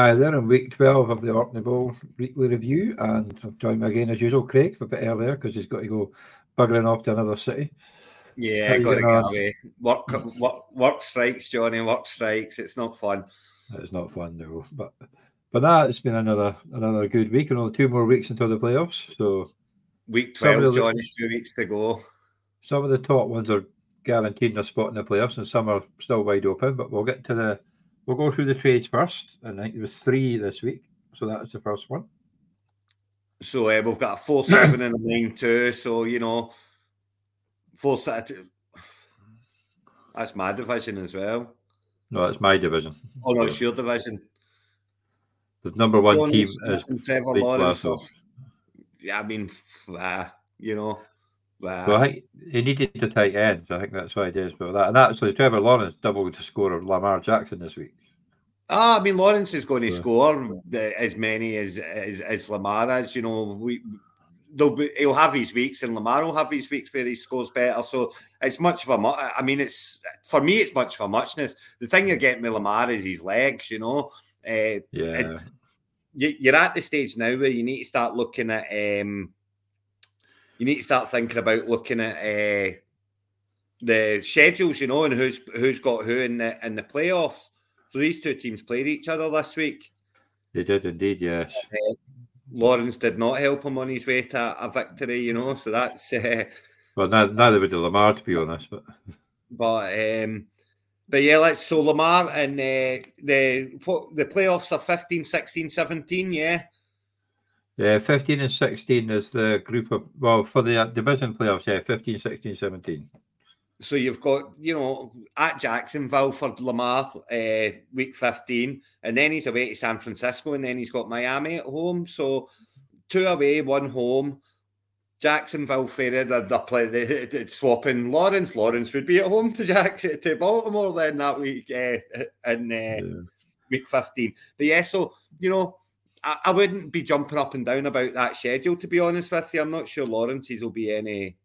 Uh, they're in week 12 of the Orkney Bowl weekly review, and I've joined me again as usual, Craig, a bit earlier because he's got to go buggering off to another city. Yeah, got to get away. Work, work, work strikes, Johnny. Work strikes. It's not fun. It's not fun, no. But but that it's been another another good week, and only two more weeks until the playoffs. So week twelve, Johnny. Two weeks to go. Some of the top ones are guaranteed a spot in the playoffs, and some are still wide open. But we'll get to the we'll go through the trades first. And I think there was three this week, so that was the first one. So uh, we've got a four seven and a nine two. So you know Four set. That's my division as well. No, it's my division. Oh no, it's your division. The number one team is Trevor Lawrence. Yeah, I mean, uh, you know. Uh, well, I think he needed the tight end, so I think that's why he did. But that, and actually, Trevor Lawrence doubled the score of Lamar Jackson this week. Ah, I mean, Lawrence is going to yeah. score as many as, as as Lamar as you know. We be, he'll have his weeks, and Lamar will have his weeks where he scores better. So it's much of a. I mean, it's for me, it's much of a muchness. The thing you're getting with Lamar is his legs. You know. Uh, yeah. You, are at the stage now where you need to start looking at. Um, you need to start thinking about looking at uh, the schedules, you know, and who's who's got who in the in the playoffs. So these two teams played each other this week. They did indeed, yes. Uh, Lawrence did not help him on his way to a victory, you know. So that's uh, well, neither would Lamar, to be honest. But but um, but yeah, let's so Lamar and uh, the the playoffs are 15, 16, 17, yeah. Yeah, 15 and 16 is the group of, well, for the division playoffs, yeah, 15, 16, 17. So you've got, you know, at Jacksonville for Lamar, uh, week 15, and then he's away to San Francisco, and then he's got Miami at home. So two away, one home. Jacksonville fairer they're, they're, play, they, they're swapping Lawrence. Lawrence would be at home to Jackson to Baltimore then that week uh, in uh, yeah. week 15. But yeah, so you know, I, I, wouldn't be jumping up and down about that schedule to be honest with you. I'm not sure Lawrence's will be any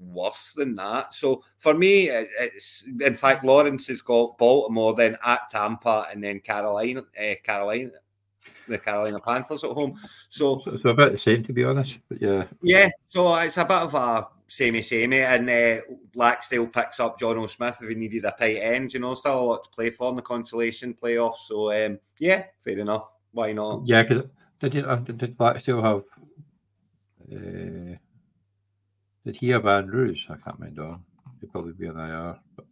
worse than that. So for me, it's in fact Lawrence has got Baltimore, then at Tampa, and then Carolina, uh, Carolina, the Carolina Panthers at home. So, so it's a bit the same to be honest. But yeah, yeah. So it's a bit of a samey samey, and uh, Laxdale picks up Jonnu Smith if he needed a tight end. You know, still a lot to play for in the consolation playoffs. So um, yeah, fair enough. Why not? Yeah, because did, you, uh, did Laxdale have? Uh, did he have Andrews? I can't remember. He'd probably be on IR. But...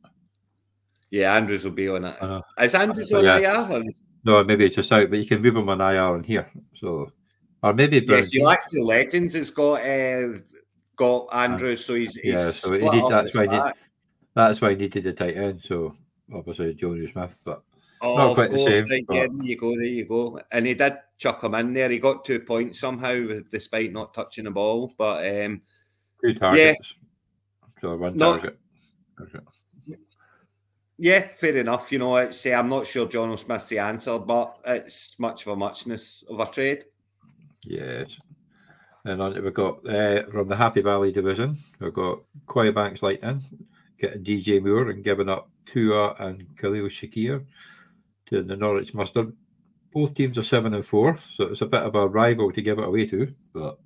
Yeah, Andrews will be on it. Uh, Is Andrews on yeah. IR? No, maybe it's just out, but you can move him on IR in here. So, or maybe yes, you actually Legends has got uh, got Andrews, so he's, he's yeah. So he need, that's why need, that's why he needed the tight end. So obviously Jonnu Smith, but Oh, Not quite course, the same. Right, but... yeah, there you go, there you go. And he did chuck him in there. He got two points somehow, despite not touching the ball. But um, Two targets. Yeah. So one no, target. Yeah, fair enough. You know, it's uh, I'm not sure Jonnu Smith's the answer, but it's much of a muchness of a trade. Yes. And on we've got uh, from the Happy Valley division, we've got Banks Lightning getting DJ Moore and giving up Tua and Khalil Shakir to the Norwich Mustard. Both teams are seven and four, so it's a bit of a rival to give it away to. But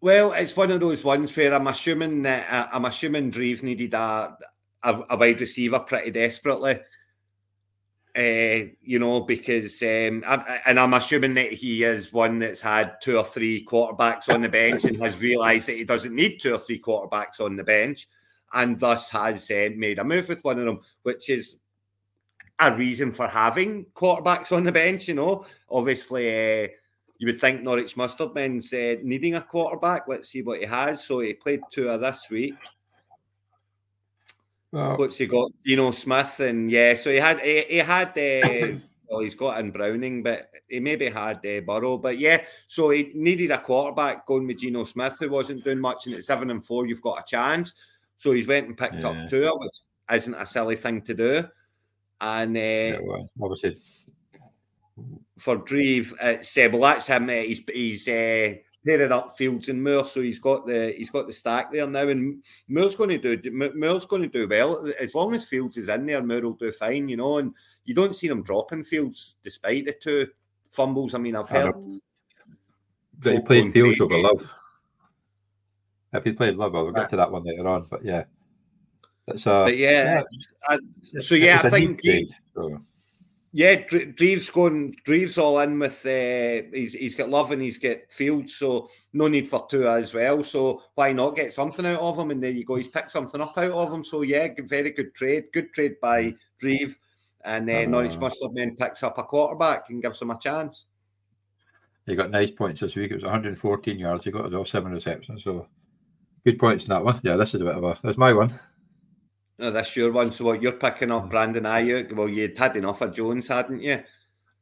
well, it's one of those ones where I'm assuming that uh, I'm assuming Dreves needed a, a, a wide receiver pretty desperately. Uh, you know, because um, I, and I'm assuming that he is one that's had two or three quarterbacks on the bench and has realised that he doesn't need two or three quarterbacks on the bench, and thus has uh, made a move with one of them, which is a reason for having quarterbacks on the bench. You know, obviously. You would think Norwich Mustardman's uh, needing a quarterback. Let's see what he has. So he played two of this week. Well, What's he got? You know, Smith and yeah. So he had he, he had uh, well, he's got in Browning, but he maybe had uh, Burrow. But yeah, so he needed a quarterback going with Geno Smith, who wasn't doing much. And at seven and four, you've got a chance. So he's went and picked yeah. up two, which isn't a silly thing to do. And uh, yeah, well, obviously for Dreve, it's uh, well that's him. Uh, he's he's uh, paired up Fields and Moore, so he's got the he's got the stack there now, and Moore's going to do Moore's going to do well as long as Fields is in there. Moore will do fine, you know. And you don't see them dropping Fields despite the two fumbles. I mean, I've heard. But he played Fields over Love. If he played Love, we'll get to that one later on. But yeah, uh, But yeah, I, so yeah, I think. Yeah, Dre- Dreves going. Dreves all in with. Uh, he's he's got Love and he's got Fields, so no need for two as well. So why not get something out of him? And there you go. He's picked something up out of him. So yeah, very good trade. Good trade by Dreve. And uh, Norwich Uh, must have then picks up a quarterback and gives him a chance. He got nice points this week. It was 114 yards. He got all seven receptions. So good points in that one. Yeah, this is a bit of a. That's my one. Oh, no, that's your one. So what you're picking up, mm. Brandon Aiyuk? Well, you'd had enough of Jones, hadn't you?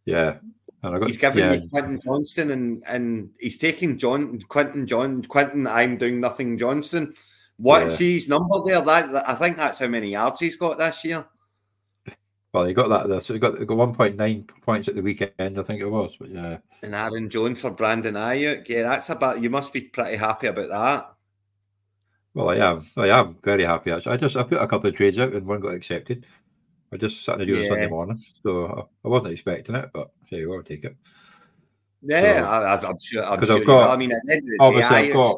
Yeah, and I got. He's giving yeah, you Quentin Johnston, and and he's taking John Quentin John Quentin. I'm doing nothing Johnson. What's his number there? That, I think that's how many yards he's got this year. Well, he got that. This. He got, he got 1.9 points at the weekend. I think it was. But yeah, And Aaron Jones for Brandon Aiyuk. Yeah, that's about. You must be pretty happy about that. Well, I am. I am very happy. Actually, I just I put a couple of trades out and one got accepted. I just sat in the do it Yeah. Sunday morning, so I, I wasn't expecting it, but there you go. I'll take it. Yeah, So- I, I'm sure. I'm sure. I've got-. I mean, at the end of the day, Obviously, I've got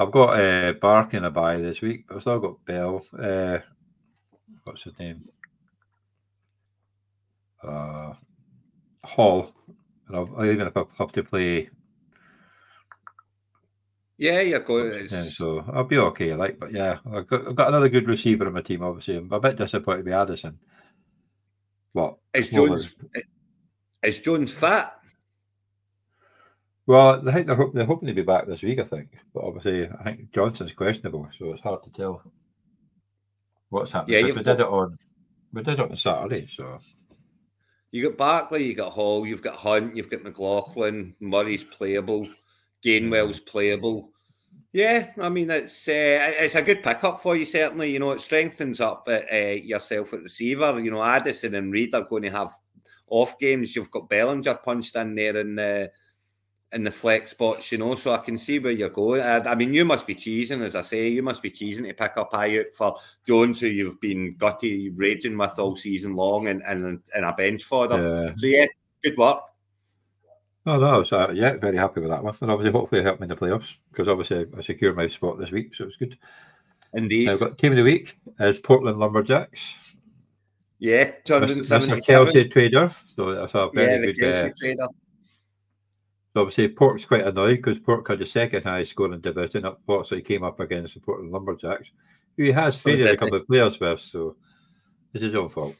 I've got uh, Bark in a buy this week, but I've still got Bell. Uh, what's his name? Uh, Hall. And I've, I even if I have to play, Yeah, you're going. yeah, so I'll be okay. Like, but yeah, I've got, I've got another good receiver on my team. Obviously, I'm a bit disappointed with Addison. What? Is Jones? Is Jones fat? Well, I think they're, hop- they're hoping to be back this week. I think, but obviously, I think Johnson's questionable, so it's hard to tell what's happening. Yeah, we did it on we did it on Saturday, so You got Barkley, you got Hall, you've got Hunt, you've got McLaughlin, Murray's playable, Gainwell's playable. Yeah, I mean it's uh, it's a good pickup for you certainly. You know it strengthens up uh, uh, yourself at receiver. You know Addison and Reed are going to have off games. You've got Bellinger punched in there in the in the flex spots. You know, so I can see where you're going. I, I mean, you must be cheesing, as I say, you must be cheesing to pick up Aiyuk for Jones, who you've been gutty raging with all season long, and and, and a bench fodder. yeah. So yeah, good work. No, no, so yeah, very happy with that one, and obviously, hopefully, it helped me in the playoffs because obviously, I secured my spot this week, so it's good. Indeed. Now, I've got team of the week as Portland Lumberjacks, yeah, Mr. 277. Mr. Kelsey Trader. So that's a Yeah, very the good. Uh, Kelsey trader. so obviously, Pork's quite annoyed because Pork had the second highest score in division up what, so he came up against the Portland Lumberjacks, who he has traded did a couple of players with, so it's his own fault.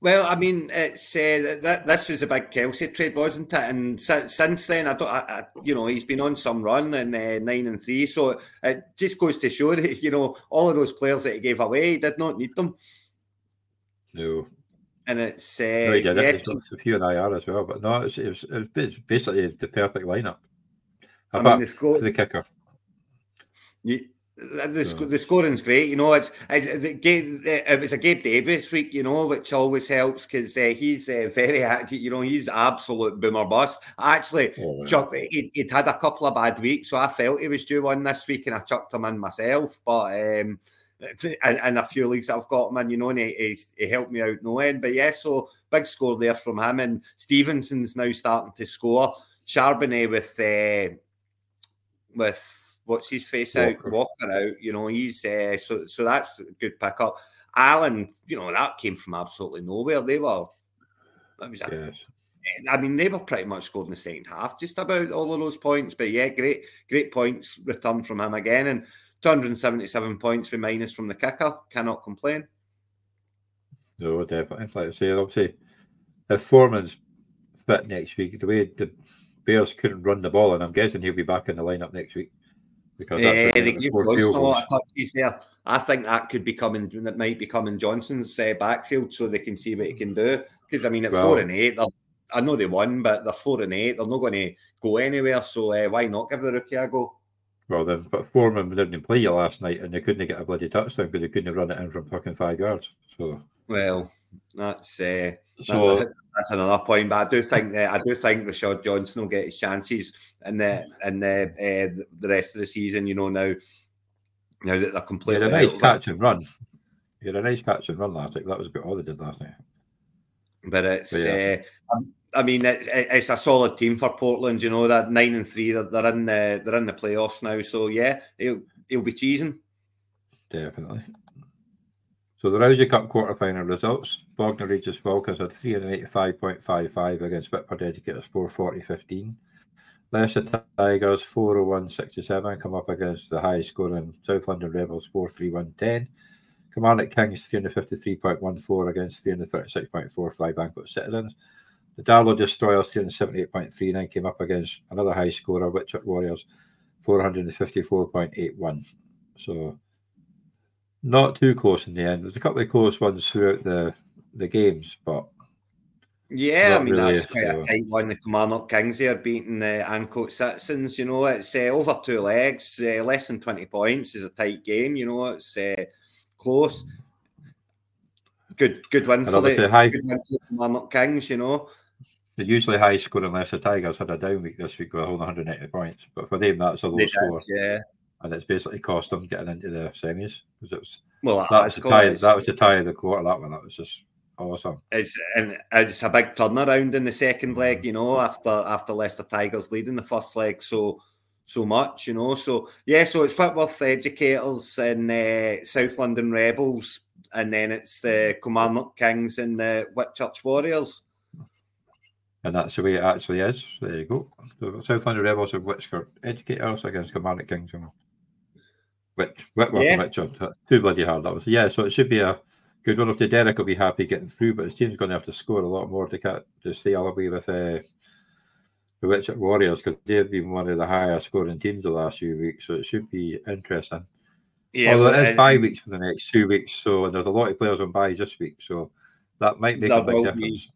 Well, I mean, it's uh, that this was a big Kelsey trade, wasn't it? And since, since then, I don't, I, I, you know, he's been on some run and uh, nine and three. So it just goes to show that you know all of those players that he gave away, he did not need them. No, And it's uh, no, he did yeah, it. A few in IR as well, but no, it's, it, was, it was basically the perfect lineup. I Apart mean, the score, the kicker. You, the, the, sc- the scoring's great, you know. It's, it's the Gabe, it was a Gabe Davis week, you know, which always helps because uh, he's uh, very active. You know, he's absolute boomer bust. Actually, Oh, Chuck, he, would had a couple of bad weeks, so I felt he was due one this week, and I chucked him in myself. But um, and, and a few leagues I've got him in, you know, and he, he's, he helped me out no end. But yeah, so big score there from him, and Stevenson's now starting to score. Charbonnet with uh, with what's his face out, Walker. Walker out. You know, he's uh, so so that's a good pickup. Allen, you know, that came from absolutely nowhere. They were. That was Yes. I mean, they were pretty much scored in the second half, just about all of those points. But yeah, great, great points returned from him again, and 277 points with minus from the kicker. Cannot complain. No, definitely. Like I say, obviously, if Foreman's fit next week, the way the Bears couldn't run the ball, and I'm guessing he'll be back in the lineup next week. Because Yeah, they four Johnston a touches there. I think that could be coming. That might be coming Johnson's uh, backfield, so they can see what he can do. Because I mean, at Well- four and eight, I know they won, but they're four and eight. They're not going to go anywhere. So uh, why not give the rookie a go? Well, then, but Foreman didn't play you last night, and they couldn't get a bloody touchdown because they couldn't run it in from fucking five yards. So, Well, that's uh, so That- that's another point, but I do think that I do think Roschon Johnson will get his chances in the in the uh, the rest of the season. You know now, now that they're completely a nice catch and run. He had a nice catch and run last night. That was about all they did last night. But it's But yeah. uh, I mean, it, it, it's a solid team for Portland. You know that nine and three, they're, they're in the they're in the playoffs now. So yeah, he'll he'll be cheesing. Definitely. So the Rousey Cup quarter final results: Bognor Regis Falcons had 385.55 against Whitford Educators 440.15. Leicester Tigers 401.67 come up against the high scoring South London Rebels 431.10. Kilmarnock Kings 353.14 against 336.45 Banquet Citizens. The Darlow Destroyers 378.39 came up against another high scorer, Whitchurch Warriors 454.81. So not too close in the end. There's a couple of close ones throughout the the games, but yeah, I mean really that's quite a tight one. The Kilmarnock Kings are beating the Ancoats Citizens. You know, it's uh, over two legs, uh, less than twenty points is a tight game. You know, it's uh, close. Good, good win for the high, good win for the Kilmarnock Kings. You know, the usually high scoring Leicester Tigers had a down week this week with only 180 points, but for them that's a low they score. Did, yeah, and it's basically cost them getting into the semis because it was well that was the tie. That was the tie of the quarter. That one, that was just awesome. It's and it's a big turnaround in the second leg, you know, after after Leicester Tigers leading the first leg so so much, you know. So yeah, so it's Whitworth Educators and uh, South London Rebels, and then it's the Kilmarnock Kings and the Whitchurch Warriors. And that's the way it actually is. There you go. So South London Rebels and Whitchurch Educators against Kilmarnock Kings, you know. Which Whitworth yeah. and Whitchurch, too bloody hard that was. Yeah, so it should be a good one. If the Derek will be happy getting through, but his team's going to have to score a lot more to get to stay all the way with uh, the Whitchurch Warriors because they've been one of the higher scoring teams the last few weeks. So it should be interesting. Yeah, Although well, it is bye weeks for the next two weeks, so there's a lot of players on bye this week, so that might make a big difference. Be,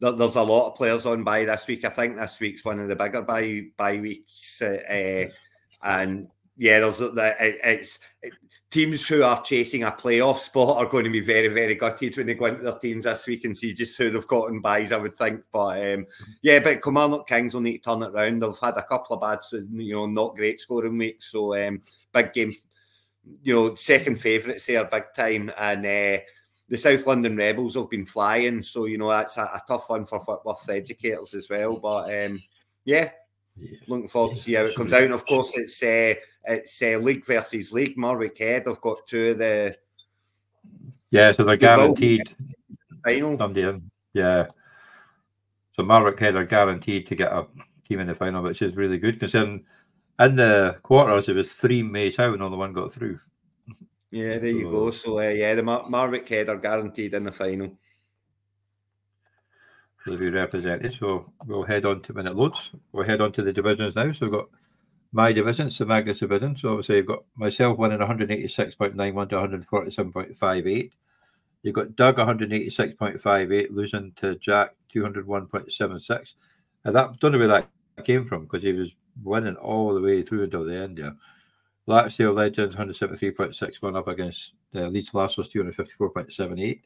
there's a lot of players on bye this week. I think this week's one of the bigger bye bye weeks, uh, and yeah, there's it's teams who are chasing a playoff spot are going to be very, very gutted when they go into their teams this week and see just who they've gotten buys, I would think. But um, yeah, but Kilmarnock Kings will need to turn it around. They've had a couple of bad, you know, not great scoring weeks. So um, big game, you know, second favourites there, big time. And uh, the South London Rebels have been flying. So, you know, that's a, a tough one for Whitworth educators as well. But um, yeah, yeah. Looking forward to see how it comes out. And of course, it's uh, it's uh, league versus league. Marwick Head have got two of the. Yeah, so they're guaranteed. Final. Somebody Yeah. So Marwick Head are guaranteed to get a team in the final, which is really good considering in the quarters it was three out and only one got through. Yeah, there so, you go. So uh, yeah, the Mar- Marwick Head are guaranteed in the final to be represented. So we'll head on to minute loads. We'll head on to the divisions now. So we've got my division, the Magnus division. So obviously you've got myself winning 186.91 to 147.58. You've got Doug 186.58 losing to Jack 201.76. And that don't know where that came from because he was winning all the way through until the end. Yeah. Laxdale Legends 173.61 up against uh, Leeds Lassos 254.78.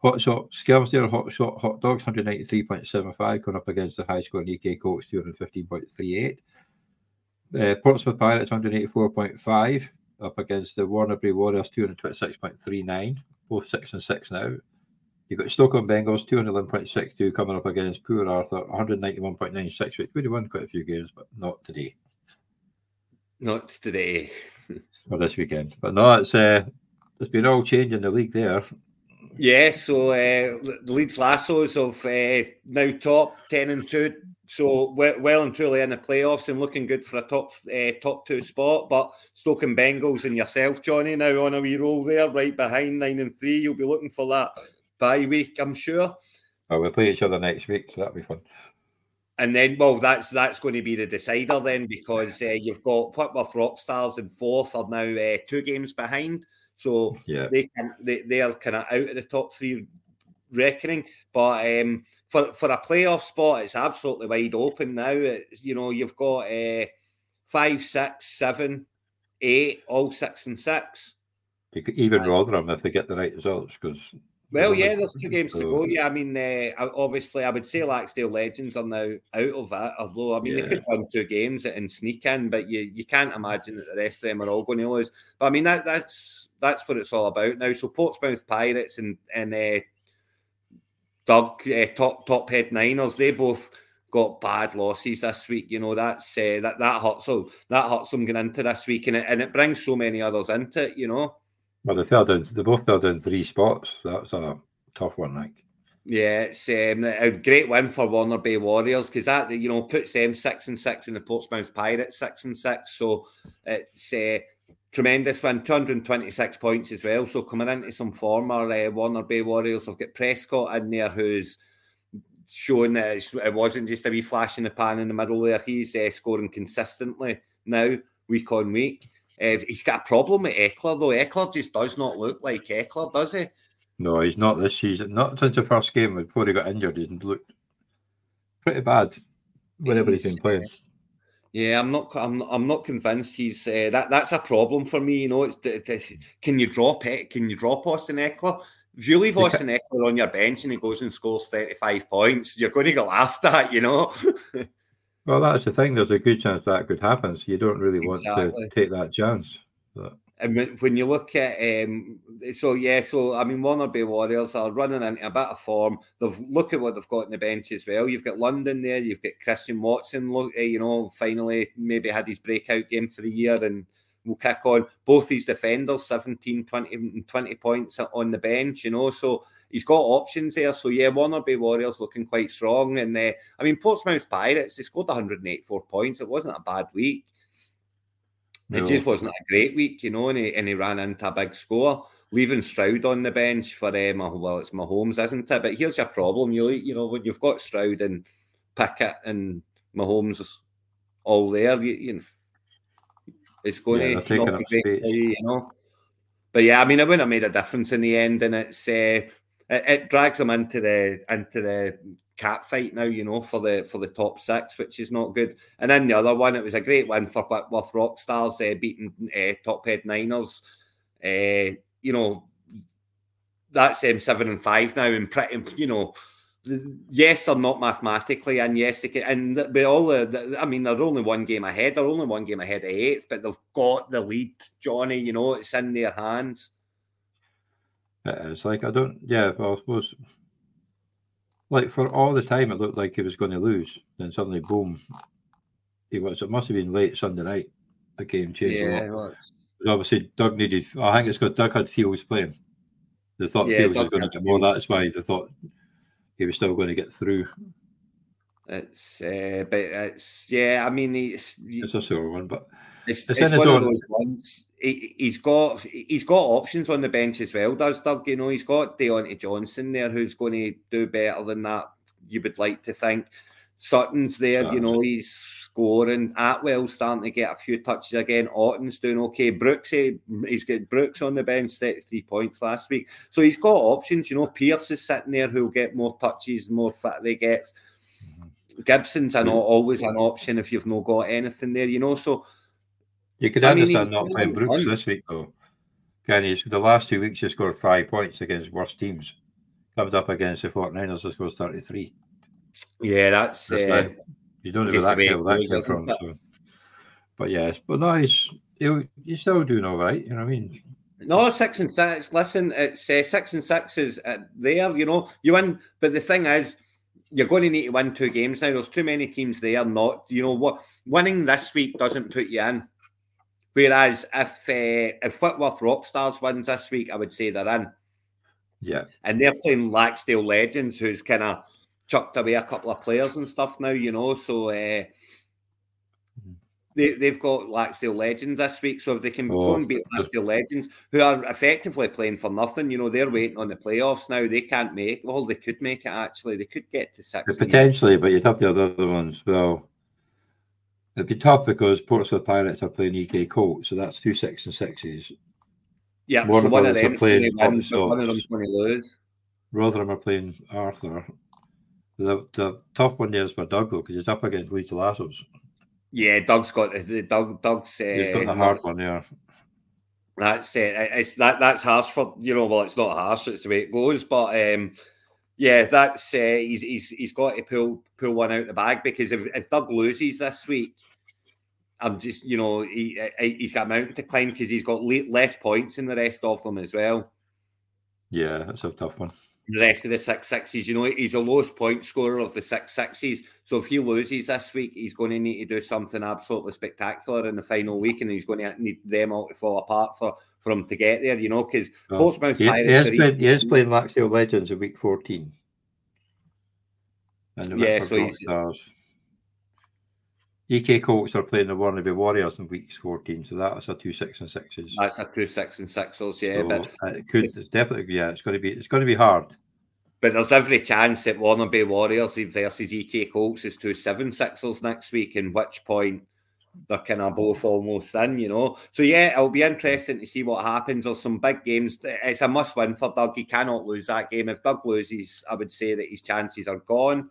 Hot shot Skelmersdale Hot Shot Hot Dogs 193.75 going up against the high scoring EK Colts 215.38. Uh, Portsmouth Pirates 184.5 up against the Warnerbury Warriors 226.39, both six and six now. You've got Stockholm Bengals 211.62 coming up against Poor Arthur 191.96, which would have won quite a few games, but not today. Not today. or this weekend. But no, it's uh, there's been all change in the league there. Yeah, so uh, the Leeds Lassos of uh, now top ten and two, so well and truly in the playoffs and looking good for a top uh, top two spot. But Stoke and Bengals and yourself, Johnny, now on a wee roll there, right behind nine and three. You'll be looking for that bye week, I'm sure. Well, we'll play each other next week, so that'll be fun. And then, well, that's that's going to be the decider then, because uh, you've got Whitworth Rockstars in fourth are now uh, two games behind. So yeah. they can they, they are kind of out of the top three reckoning. But um, for for a playoff spot, it's absolutely wide open now. It's, you know, you've got uh, five, six, seven, eight, all six and six. Even even Rotherham if they get the right results because. Well, yeah, there's two games to go. Yeah, I mean, uh, obviously, I would say Laxdale Legends are now out of that. Although, I mean, yeah. they could win two games and sneak in, but you you can't imagine that the rest of them are all going to lose. But I mean, that that's that's what it's all about now. So Portsmouth Pirates and and uh, Doug, uh, top top head Niners, they both got bad losses this week. You know that's uh, that that hurts them. That hurts them going into this week, and it and it brings so many others into it. You know. Well, they fell down. They both fell down three spots. That's a tough one, like. Yeah, it's um, a great win for Warner Bay Warriors because that you know puts them six and six in the Portsmouth Pirates six and six. So it's a tremendous win, 226 points as well. So coming into some former uh, Warner Bay Warriors, I've got Prescott in there who's showing that it wasn't just a wee flash in the pan in the middle there. He's uh, scoring consistently now, week on week. Uh, he's got a problem with Ekeler though. Ekeler just does not look like Ekeler, does he? No, he's not this season. Not since the first game before he got injured. He's looked pretty bad whenever he's, he's been playing. Yeah, I'm not. I'm. I'm not convinced he's uh, that. That's a problem for me. You know, it's, it's can you drop it? Can you drop Austin Ekeler? If you leave Austin Ekeler on your bench and he goes and scores 35 points, you're going to get laughed at. You know. well, that's the thing. There's a good chance that could happen. So you don't really want exactly. to take that chance. But and when you look at um, so yeah, so I mean, Bay Warriors are running into a bit of form. They've look at what they've got in the bench as well. You've got London there. You've got Christian Watson. Look, eh, you know, finally maybe had his breakout game for the year and will kick on. Both these defenders, 17, 20, 20 points on the bench. You know, so he's got options there. So yeah, Bay Warriors looking quite strong. And uh, I mean, Portsmouth Pirates they scored 184 points. It wasn't a bad week. No. It just wasn't a great week, you know, and he, and he ran into a big score, leaving Stroud on the bench for um, well, it's Mahomes, isn't it? But here's your problem, you you know, when you've got Stroud and Pickett and Mahomes all there, you, you know, it's going yeah, to not be great for you, you know. But yeah, I mean, it wouldn't have made a difference in the end, and it's uh, it, it drags them into the into the cap fight now, you know, for the for the top six, which is not good. And then the other one, it was a great win for Whitworth Rockstars, uh, beating uh, top head Niners. Uh, you know, that's them um, seven and five now, and pretty, you know, yes, they're not mathematically, and yes, they can, and but all the, I mean, they're only one game ahead. They're only one game ahead of eighth, but they've got the lead, Johnny. You know, it's in their hands. It's like I don't, yeah. Well, I suppose like for all the time, it looked like he was going to lose. Then suddenly, boom, he was. It must have been late Sunday night. The game changed. Yeah, a lot. Obviously, Doug needed. I think it's got Doug had Fields playing. They thought yeah, Doug was going to get more. That's why they thought he was still going to get through. It's, uh, but it's yeah. I mean, it's it's a sore one, but it's, it's, it's one of those ones. He, has got he's got options on the bench as well. Does Doug? You know, he's got Diontae Johnson there, who's going to do better than that. You would like to think. Sutton's there. You know, he's scoring. Atwell's starting to get a few touches again. Otton's doing okay. Brooks, eh, he's got Brooks on the bench, 33 points last week. So he's got options. You know, Pierce is sitting there who'll get more touches, more fit they gets. Mm-hmm. Gibson's an, always an option if you've not got anything there, you know. So you could I understand mean, not playing Brooks this week, though. Can you? The last two weeks, he scored five points against worse teams. Comes up against the 49ers, he scores 33. Yeah, that's. that's uh, you don't know where that, that came from. So. But yes, but no, he's, he's still doing all right. You know what I mean? No, six and six. Listen, it's uh, six and six is uh, there. You know, you win. But the thing is, you're going to need to win two games now. There's too many teams there. Not, you know, what winning this week doesn't put you in. Whereas if uh, if Whitworth Rockstars wins this week, I would say they're in. Yeah. And they're playing Laxdale Legends, who's kind of chucked away a couple of players and stuff now, you know. So uh, they, they've got Laxdale Legends this week. So if they can oh, go and beat Laxdale Legends, who are effectively playing for nothing, you know, they're waiting on the playoffs now. They can't make, well, they could make it actually. They could get to six. Potentially, but you'd have the other ones. Well, It'd be tough because Portsmouth Pirates are playing EK Colt, so that's two six and sixes. Yeah, one, so one of them playing win, one of them's going to lose. Rotherham are playing Arthur. The the tough one there is for Doug though, because he's up against Leeds Lassos. Yeah, Doug's got the Doug. Doug's uh, he's got the hard one there. That's it. It's that that's harsh for you know. Well, it's not harsh. It's the way it goes. But um, yeah, that's uh, he's he's he's got to pull pull one out the bag because if, if Doug loses this week, I'm just, you know, he he's got a mountain to climb because he's got less points than the rest of them as well. Yeah, that's a tough one. the rest of the six sixes. You know, he's the lowest point scorer of the six sixes. So if he loses this week, he's going to need to do something absolutely spectacular in the final week, and he's going to need them all to fall apart for, for him to get there. You know, because oh, Portsmouth he, Pirates. He is, playing, he is playing Laxdale Legends in week fourteen. And yeah, so he's. Stars. EK Colts are playing the Warnaby Warriors in weeks 14, so that's a two six and sixes. That's a two six and sixes, yeah. So but it could it's definitely yeah, it's going to be it's to be hard. But there's every chance that Warnaby Warriors versus EK Colts is two seven sixers next week, in which point they're kind of both almost in, you know. So yeah, it'll be interesting to see what happens. There's some big games. It's a must win for Doug. He cannot lose that game. If Doug loses, I would say that his chances are gone.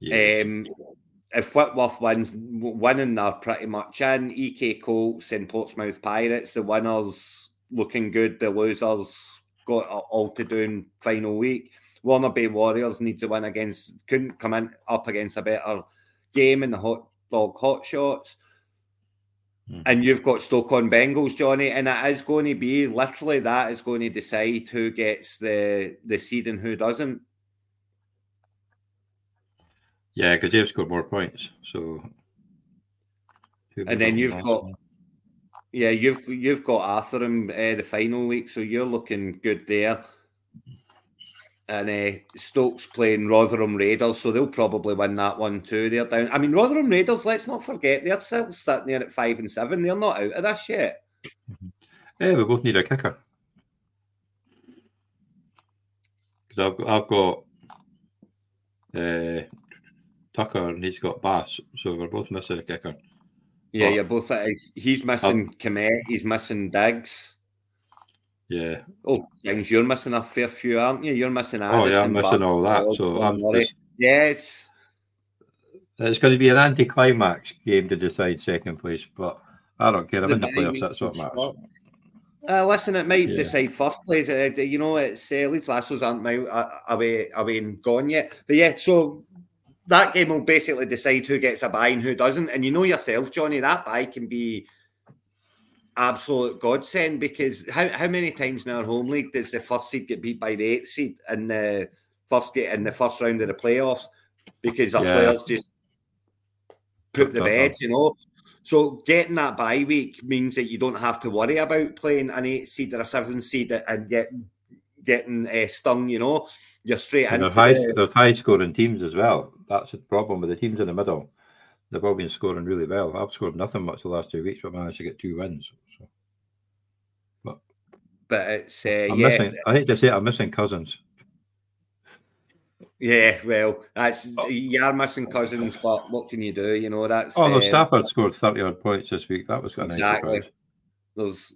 Yeah. Um, if Whitworth wins, winning they're pretty much in. EK Colts and Portsmouth Pirates, the winners looking good, the losers got all to do in final week. Warner Bay Warriors needs to win against, couldn't come in up against a better game in the hot dog hot shots. Mm. And you've got Stoke on Bengals, Johnny, and it is going to be literally that is going to decide who gets the the seed and who doesn't. Yeah, because they've scored more points. So, and then you've got, yeah, you've you've got Arthur in uh, the final week, so you're looking good there. And uh, Stokes playing Rotherham Raiders, so they'll probably win that one too. They're down. I mean, Rotherham Raiders. Let's not forget they're still sitting there at five and seven. They're not out of this yet. Yeah, we both need a kicker. Because I've got, I've got uh, Tucker and he's got Bass, so we're both missing a kicker. Yeah, but, you're both. Uh, he's missing um, Komet, he's missing Diggs. Yeah. Oh, things you're missing a fair few, aren't you? You're missing. Addison, oh yeah, I'm missing all that. So I'm just, yes. It's going to be an anti-climax game to decide second place, but I don't care. I'm the in the playoffs. That's what matters. Uh, listen, it might yeah. decide first place. Uh, you know, it's uh, Leeds Lassos aren't uh, away away and gone yet. But yeah, so that game will basically decide who gets a buy and who doesn't. And you know yourself, Johnny, that buy can be absolute godsend because how, how many times in our home league does the first seed get beat by the eighth seed in the first get in the first round of the playoffs because our yeah. players just put the bed, you know. So getting that bye week means that you don't have to worry about playing an eight seed or a seven seed and get getting uh, stung, you know. You're straight into high, the... they're high scoring teams as well that's the problem with the teams in the middle. They've all been scoring really well. I've scored nothing much the last two weeks, but managed to get two wins. So. But but it's uh, I'm yeah. Missing, I hate to say it, I'm missing cousins. Yeah, well, that's oh. you are missing cousins, but what can you do? You know that's. Oh no, um, Stafford scored thirty odd points this week. That was exactly. Nice There's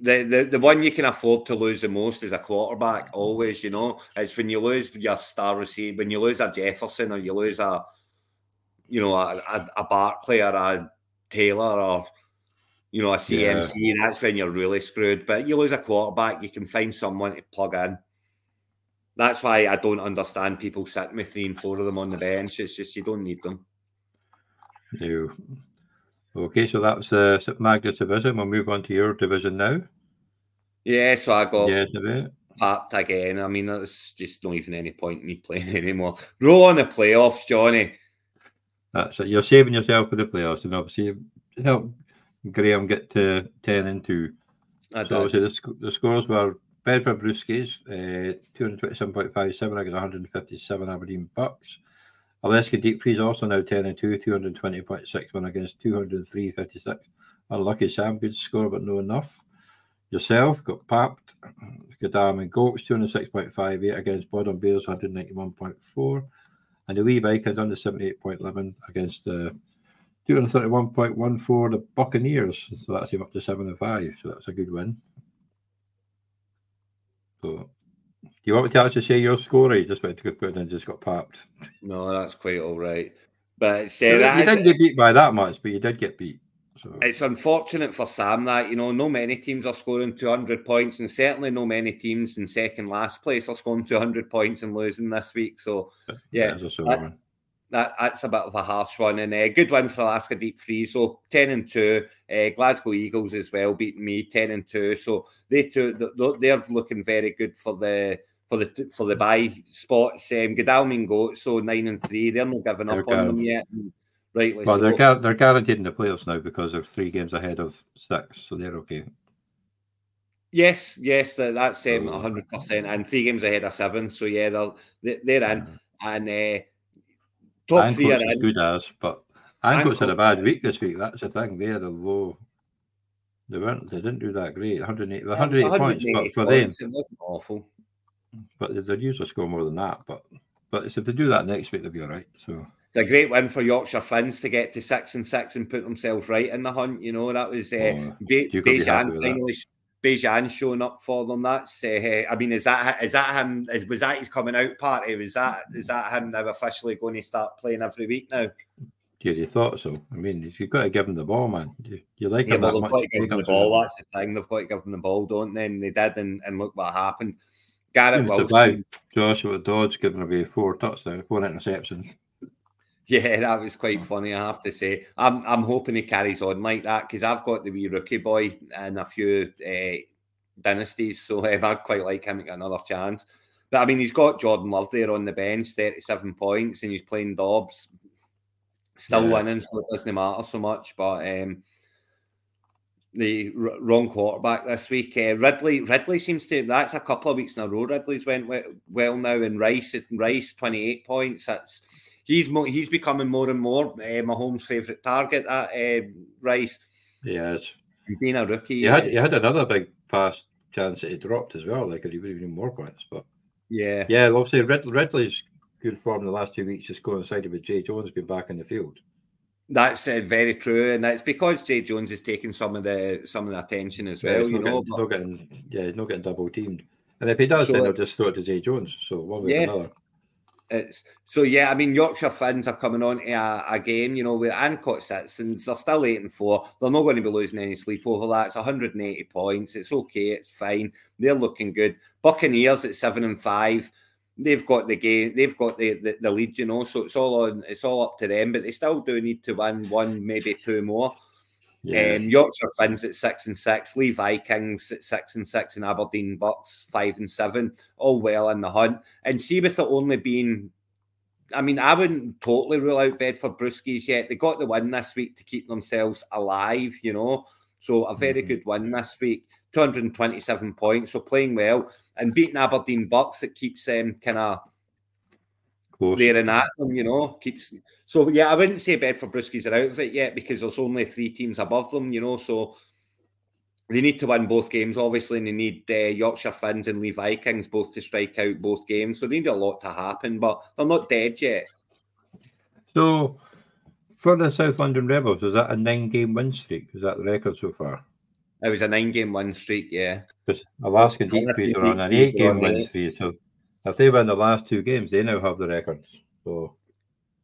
the, the the one you can afford to lose the most is a quarterback. Always, you know, it's when you lose your star receiver, when you lose a Jefferson or you lose a, you know, a, a, a Barkley or a Taylor or, you know, a CMC. Yeah. That's when you're really screwed. But you lose a quarterback, you can find someone to plug in. That's why I don't understand people sitting with three and four of them on the bench. It's just you don't need them. No. Okay, so that's uh, Magnus division. We'll move on to your division now. Yeah, so I got yes, papped again. I mean, there's just not even any point in me playing anymore. Roll on the playoffs, Johnny. That's it. You're saving yourself for the playoffs, and obviously help Graham get to ten and two. I so the, the scores were Bedford Brewskis, uh, 227.57 against 157 Aberdeen Bucks. Alaska Deep Freeze also now 10 and 2, 220.61 against 203.56. Unlucky Sam, good score, but no enough. Yourself got papped. Godalming Goats 206.58 against Bodom Bears 191.4. And the Wee Bike had the 78.11 against the uh, 231.14 the Buccaneers. So that's him up to 7 and 5. So that's a good win. So you want me to actually say your score? Or you just went to put it and just got papped? No, that's quite all right. But say you, that you didn't get beat by that much, but you did get beat. So. It's unfortunate for Sam that you know no many teams are scoring 200 points, and certainly no many teams in second last place are scoring 200 points and losing this week. So yeah, that, that, that's a bit of a harsh one. And a uh, good one for Alaska Deep Freeze. So 10 and 2. Uh, Glasgow Eagles as well beating me 10 and 2. So they two, they're looking very good for the for the for the buy spots. Um, Godalming so 9 and 3. They're not giving up they're on them yet. Right. Well, so. they're, they're guaranteed in the playoffs now because they're three games ahead of six. So they're okay. Yes, yes, that's um, 100%. And three games ahead of seven. So yeah, they're, they're in. And uh, Top Ancoats three are in. good as, but Ancoats had a bad week this week. That's the thing. They had a low. They weren't. They didn't do that great. 108, 108 points, but for points, them, it wasn't awful. But they'd usually score more than that. But but if they do that next week, they'll be all right. So it's a great win for Yorkshire Finns to get to six and six and put themselves right in the hunt. You know that was uh, oh, Be- Bijan finally. Bijan showing up for them. That's uh, I mean, is that is that him? Is, was that his coming out party? Was that is that him now officially going to start playing every week now? Yeah, you thought so. I mean, you've got to give him the ball, man. You, you like yeah, him well, that much. Got to give him the ball. That's the thing. They've got to give him the ball, don't they? And they did, and, and look what happened. Garrett Wilson. Joshua Dobbs giving away four touchdowns, four interceptions. Yeah, that was quite funny, I have to say. I'm I'm hoping he carries on like that because I've got the wee rookie boy and a few uh, dynasties, so um, I'd quite like him to get another chance. But I mean, he's got Jordan Love there on the bench, 37 points, and he's playing Dobbs, still yeah. winning, so it doesn't matter so much. But um, the r- wrong quarterback this week. Uh, Ridley Ridley seems to that's a couple of weeks in a row. Ridley's went well now, and Rice Rice 28 points. That's he's mo- he's becoming more and more uh, Mahomes' favourite target at uh, Rice. Yeah, being a rookie. You had you had another big pass chance that he dropped as well. Like, he would even more points, but yeah, yeah. Obviously, Rid- Ridley's good form the last two weeks just coincided with Zay Jones being back in the field. That's uh, very true, and that's because Zay Jones is taking some of the some of the attention as yeah, well. You know, getting, not getting yeah, he's not getting double teamed, and if he does, so, then he'll just throw it to Zay Jones. So one way yeah. or another. It's so yeah. I mean, Yorkshire Finns are coming on to a, a game, you know, with Ancoats Citizens. They're still eight and four. They're not going to be losing any sleep over that. It's 180 points. It's okay. It's fine. They're looking good. Buccaneers at seven and five. They've got the game. They've got the, the, the lead, you know. So it's all on. It's all up to them. But they still do need to win one, maybe two more. Yeah. Um, Yorkshire Finns at six and six, Lee Vikings at six and six, and Aberdeen Bucks five and seven, all well in the hunt. And see, with it only being, I mean, I wouldn't totally rule out Bedford Brewskis yet. They got the win this week to keep themselves alive, you know. So a very mm-hmm. good win this week, 227 points. So playing well and beating Aberdeen Bucks, it keeps them kind of there and at them, you know. Keeps so yeah, I wouldn't say Bedford Brewskis are out of it yet because there's only three teams above them, you know. So they need to win both games, obviously, and they need uh, Yorkshire Finns and Lee Vikings both to strike out both games. So they need a lot to happen, but they're not dead yet. So for the South London Rebels, is that a nine-game win streak? Is that the record so far? It was a nine-game win streak, yeah. Because Alaska Deep Freeze are on an eight-game win streak, so if they win the last two games, they now have the records. So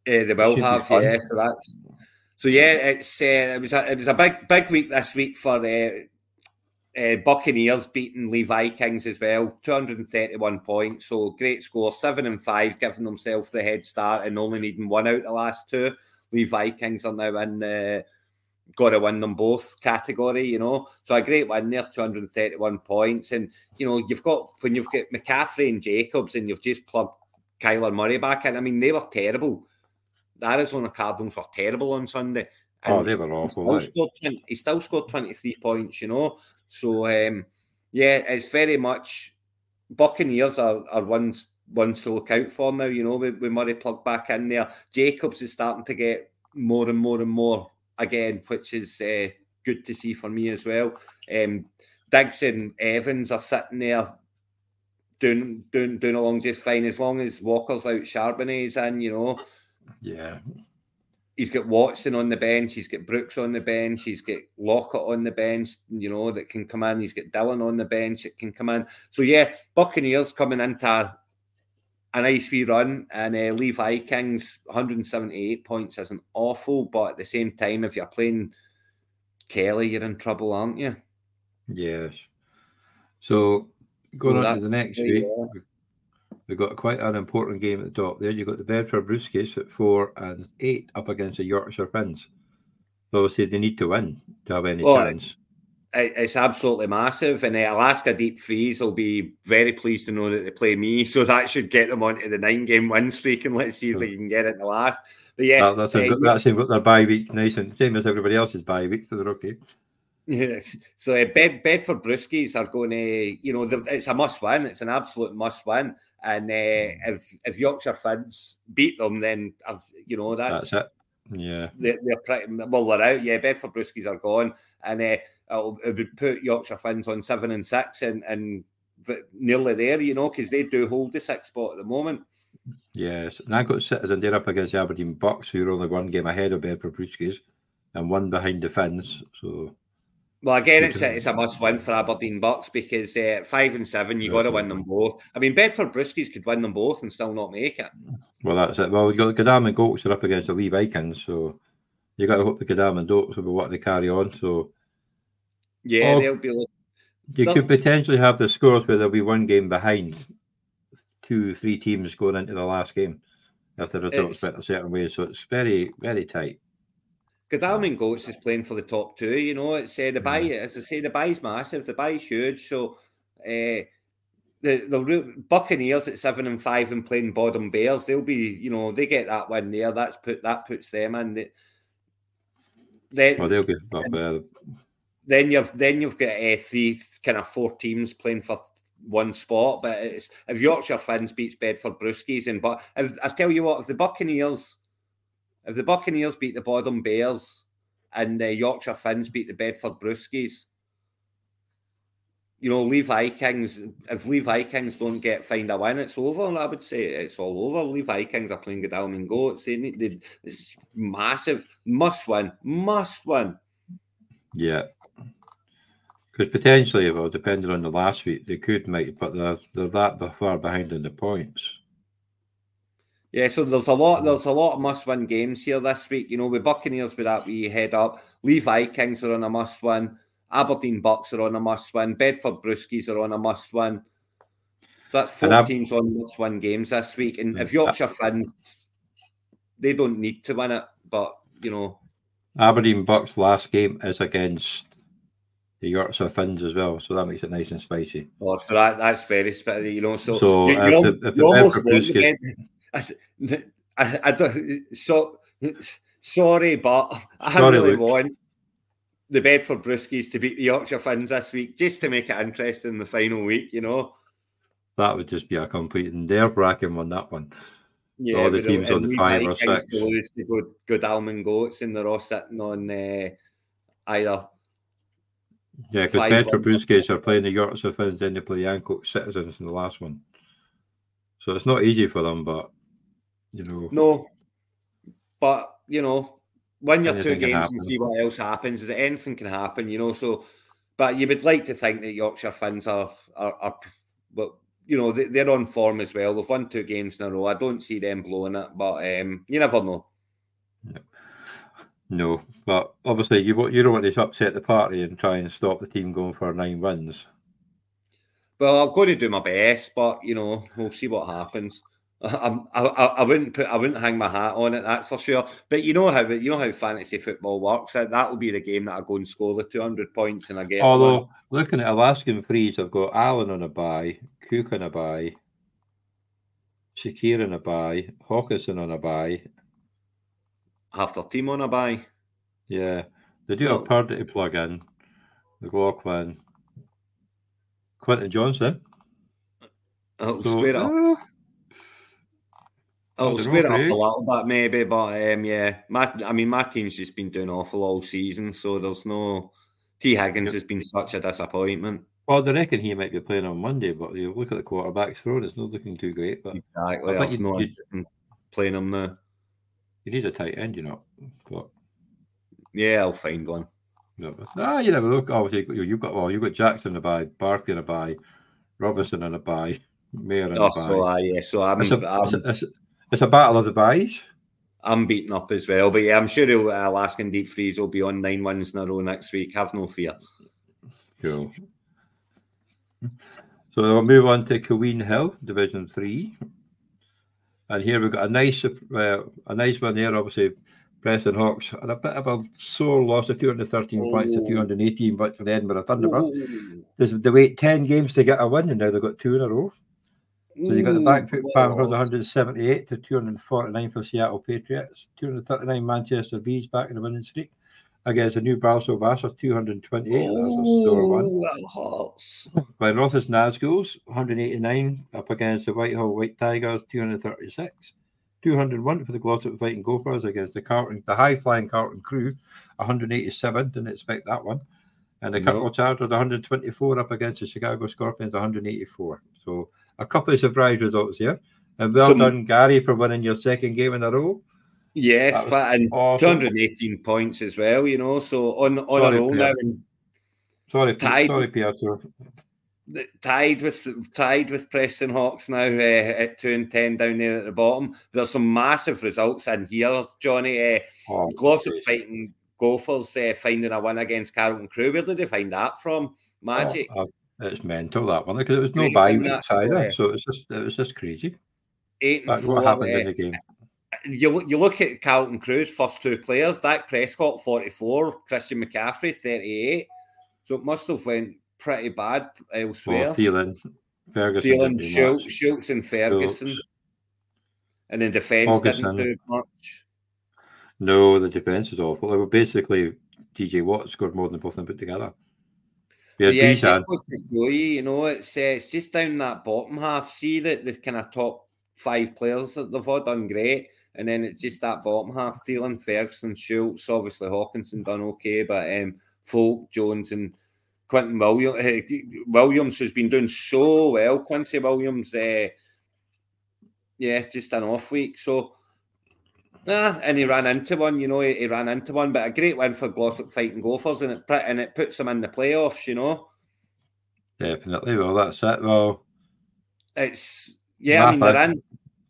yeah, they will have. Yeah, so that's so yeah. It's uh, it was a it was a big big week this week for the uh, uh, Buccaneers beating Lee Vikings as well, two hundred and thirty one points. So great score, seven and five, giving themselves the head start and only needing one out the last two. Lee Vikings are now in. Got to win them both category, you know. So a great win there, 231 points. And, you know, you've got, when you've got McCaffrey and Jacobs and you've just plugged Kyler Murray back in, I mean, they were terrible. The Arizona Cardinals were terrible on Sunday. And oh, they were awful. He still, scored, he still scored 23 points, you know. So, um, yeah, it's very much Buccaneers are, are ones, ones to look out for now, you know, with, with Murray plugged back in there. Jacobs is starting to get more and more and more again, which is uh, good to see for me as well. Um, Diggs and Evans are sitting there doing doing doing along just fine as long as Walker's out, Charbonnet's in, you know. Yeah. He's got Watson on the bench. He's got Brooks on the bench. He's got Lockett on the bench, you know, that can come in. He's got Dillon on the bench that can come in. So, yeah, Buccaneers coming into a nice wee run. And uh, Lee Vikings, 178 points isn't awful, but at the same time, if you're playing Kelly, you're in trouble, aren't you? Yes. So going on to the next week, we've got quite an important game at the top there. You've got the Bedford Brewskis at four and eight up against the Yorkshire Finns. So obviously, they need to win to have any well, chance. It's absolutely massive, and uh, Alaska Deep Freeze will be very pleased to know that they play me. So that should get them onto the nine-game win streak, and let's see if they can get it in the last. But yeah, that, that's, uh, that's got their bye week nice and same as everybody else's bye week, so they're okay. Yeah. So uh, Bed Bedford Brewskis are going to, you know, it's a must win. It's an absolute must win. And uh, if if Yorkshire Finns beat them, then I've, you know that's, that's it. Yeah, they're, they're pretty well. They're out. Yeah, Bedford Brewskis are gone, and uh, it would put Yorkshire Finns on seven and six, and and nearly there, you know, because they do hold the sixth spot at the moment. Yes, and I got Citizen. They're up against Aberdeen Bucks, who are only one game ahead of Bedford Brewskis, and one behind the Finns. So well, again, it's a, it's a must win for Aberdeen Bucks because uh, five and seven, you got to win them both. I mean, Bedford Brewskis could win them both and still not make it. Well, that's it. Well, we got Godalming Goats are up against the Lee Vikings, so you got to hope the Godalming Goats will be wanting to carry on. So, yeah, oh, they'll be. You they'll... could potentially have the scores where there'll be one game behind two, three teams going into the last game if the results went a certain way. So it's very, very tight. Godalming Goats is playing for the top two. You know, it's uh, the buy, as I say, the buy's massive, the buy's huge. So, uh, the the Buccaneers at seven and five and playing bottom Bears, they'll be, you know, they get that win there. That's put that puts them in. Then, well, they'll be up there. Then you've then you've got uh, three kind of four teams playing for one spot. But it's if Yorkshire Finns beats Bedford Brewskis, and but if, I tell you what, if the Buccaneers if the Buccaneers beat the bottom Bears and the Yorkshire Finns beat the Bedford Brewskis, you know, Lee Vikings, if Lee Vikings don't get find a win, it's over. I would say it's all over. Lee Vikings are playing Godalming Goats. They need they, it's massive, must win, must win. Yeah. Because potentially, well, depending on the last week, they could make, but they're, they're that far behind in the points. Yeah, so there's a lot, there's a lot of must-win games here this week. You know, with Buccaneers with that we head up, Lee Vikings are on a must-win, Aberdeen Bucks are on a must-win, Bedford Brewskis are on a must-win. So that's four teams on must-win games this week. And if mm. Yorkshire Finns, they don't need to win it, but you know, Aberdeen Bucks last game is against the Yorkshire Finns as well, so that makes it nice and spicy. Oh, so that, that's very spicy, you know. So, so you, uh, you, if, if, if, I, I, I don't, so sorry, but I sorry, really Luke. want the Bedford Brewskis to beat the Yorkshire Finns this week just to make it interesting the final week, you know. That would just be a complete nerve wracking one, that one. Yeah, all the teams on the five or six. To lose to go, Godalming Goats and they're all sitting on uh, either. Yeah, because Bedford Brewskis are playing the Yorkshire Finns, then they play Ancoats Citizens in the last one. So it's not easy for them, but you know. No, but you know, win your two games and see what else happens. Is that anything can happen, you know? So, but you would like to think that Yorkshire Finns are are, are but you know they, are on form as well. They've won two games in a row. I don't see them blowing it, but um, you never know. No, but obviously you you don't want to upset the party and try and stop the team going for nine wins. Well, I'm going to do my best, but you know we'll see what happens. I, I, I wouldn't put I wouldn't hang my hat on it. That's for sure. But you know how you know how fantasy football works. That that will be the game that I go and score the two hundred points and I get. Although one. looking at Alaskan Freeze, I've got Allen on a buy, Cook on a buy, Shakir on a buy, Hockenson on a buy. Half their team on a buy. Yeah, they do well, have Purdy to plug in. McLaughlin, Quentin Johnston. Oh, so, square up. Eh, Uh, I'll square up a little bit, maybe, but um, yeah, my I mean, my team's just been doing awful all season, so there's no. T. Higgins yep. has been such a disappointment. Well, they reckon he might be playing on Monday, but you look at the quarterback's thrown; it's not looking too great. But exactly, I think you, playing him now. You need a tight end, you know. But yeah, I'll find one. No, ah, you never look. Obviously, you've got well, you've got Jackson in a buy, Barkley in a buy, Robinson in a buy, Mayer in oh, a buy. So, uh, yeah, so I'm, it's a, I'm, it's, a, it's, it's a battle of the buys. I'm beaten up as well, but yeah, I'm sure he'll, uh, Alaskan Deep Freeze will be on nine wins in a row next week. Have no fear. Cool. So we'll move on to Queen Hill, Division Three, and here we've got a nice, uh, a nice one there. Obviously, Preston Hawks and a bit of a sore loss of 213 oh. points to 218 but for the Edinburgh Thunderbirds. Oh. They wait 10 games to get a win, and now they've got two in a row. So you got the Bank Foot Panthers 178 to 249 for Seattle Patriots, 239 Manchester Bees back in the winning streak against the new Bass of 228. Oh, that hurts. By Rothes Nazguls, 189 up against the Whitehall White Tigers, 236. 201 for the Glossop Fighting Gophers against the Carlton, the high flying Carlton crew, 187. Didn't expect that one. And the no. Chargers, 124 up against the Chicago Scorpions, 184. So a couple of surprise results here. And well Some... done, Gary, for winning your second game in a row. Yes, and awesome. 218 points as well, you know. So on on sorry, a roll now. And sorry, tied, sorry, Pierre. Tied with tied with Preston Hawks now uh, at two and ten down there at the bottom. There's some massive results in here, Johnny. Uh, oh, Glossop fighting Gophers uh, finding a win against Carlton Crew. Where did they find that from? Magic. Oh, it's mental that one because it was no bye weeks either, so it's just it was just crazy. Eight and four, what happened in eh, the game? you, you look at Carlton Crew's first two players, Dak Prescott 44, Christian McCaffrey 38. So it must have went pretty bad elsewhere. Well, Thielen, Ferguson, Thielen, Schultz, Schultz, and Ferguson. Schultz. And then defence Augustin. didn't do much. No, the defence is awful. They were basically TJ Watt scored more than both of them put together. Yeah, yeah just to show you, you know, it's uh, it's just down that bottom half. See that the kind of top five players that they've all done great. And then it's just that bottom half, Thielen, Ferguson, Schultz, obviously Hockenson done okay, but um, Folk, Jones, and Quinton Williams, uh, Williams has been doing so well. Quincy Williams, uh, yeah, just an off week. So, nah, and he ran into one, you know, he, he, ran into one, but a great win for Glossop fighting Gophers, and it and it puts them in the playoffs, you know. Definitely. Well, that's it. Well, it's yeah, I mean they're in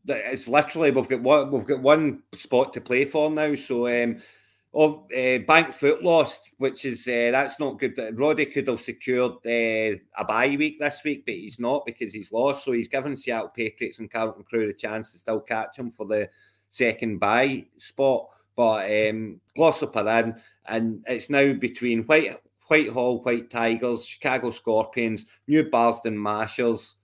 it's literally we've got one we've got one spot to play for now. So um of uh, Bank Foot lost, which is uh, that's not good. That Roddy could have secured uh, a bye week this week, but he's not because he's lost. So he's given Seattle Patriots and Carlton Crew the chance to still catch him for the second bye spot. But um, Glossop are in, and it's now between White Whitehall White Tigers, Chicago Scorpions, New Barston Marshals.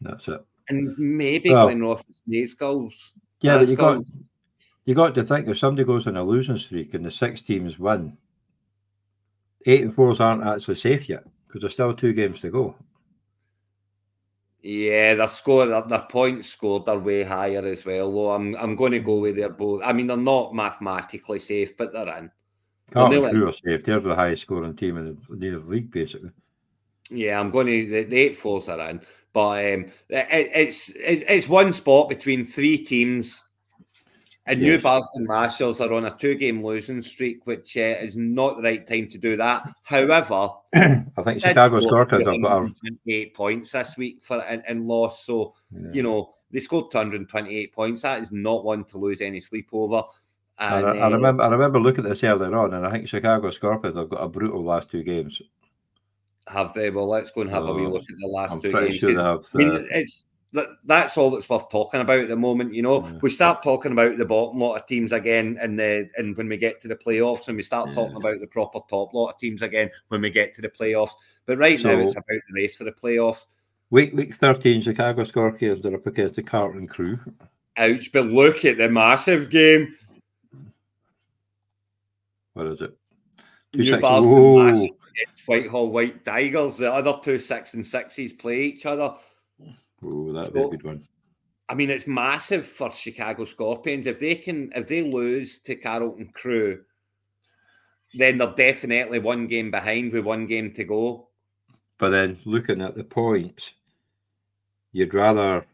That's it and maybe well, Glenrothes goals. Yeah, but you got you got to think if somebody goes on a losing streak and the six teams win, eight and fours aren't actually safe yet because there's still two games to go. Yeah, their score, their, their points scored are way higher as well. Though I'm, I'm going to go with their both. I mean, they're not mathematically safe, but they're in. Carlton Crew are safe. They're the highest scoring team in the, the league, basically. Yeah, I'm going to the, the eight fours are in. But um, it, it's, it's it's one spot between three teams. And. New Barston Marshals are on a two-game losing streak, which uh, is not the right time to do that. However, I think Chicago Scorpions have got eight points this week for and, and lost. So yeah. you know they scored 228 points. That is not one to lose any sleep over. And, I, I, uh, remember I remember looking at this earlier on, and I think Chicago Scorpions have got a brutal last two games. Have they? Well, let's go and have a wee look at the last I'm two games. Sure have, uh... I mean, it's that's all that's worth talking about at the moment. You know, yeah. we start talking about the bottom lot of teams again, and the and when we get to the playoffs, and we start yeah. talking about the proper top lot of teams again when we get to the playoffs. But right so, now, it's about the race for the playoffs. Week week thirteen, Chicago Scorpions are up against the Carlton Crew. Ouch! But look at the massive game. What is it? Two New Whitehall White Tigers. The other two six and sixes play each other. Oh, that'd so, be a good one. I mean, it's massive for Chicago Scorpions. If they can, if they lose to Carlton Crew, then they're definitely one game behind with one game to go. But then looking at the points, you'd rather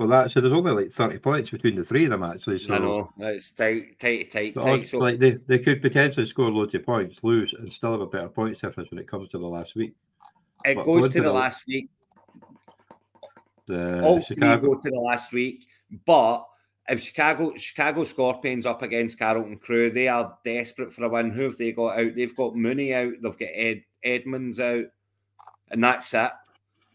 well, that so there's only like thirty points between the three of them actually. So I know it's tight, tight, tight, tight. So like they, they could potentially score loads of points, lose, and still have a better points difference when it comes to the last week. It but goes to, to the, the, last week. The All Chicago go to the last week, but if Chicago Chicago Scorpions up against Carlton Crew, they are desperate for a win. Who have they got out? They've got Mooney out. They've got Ed Edmonds out, and that's it.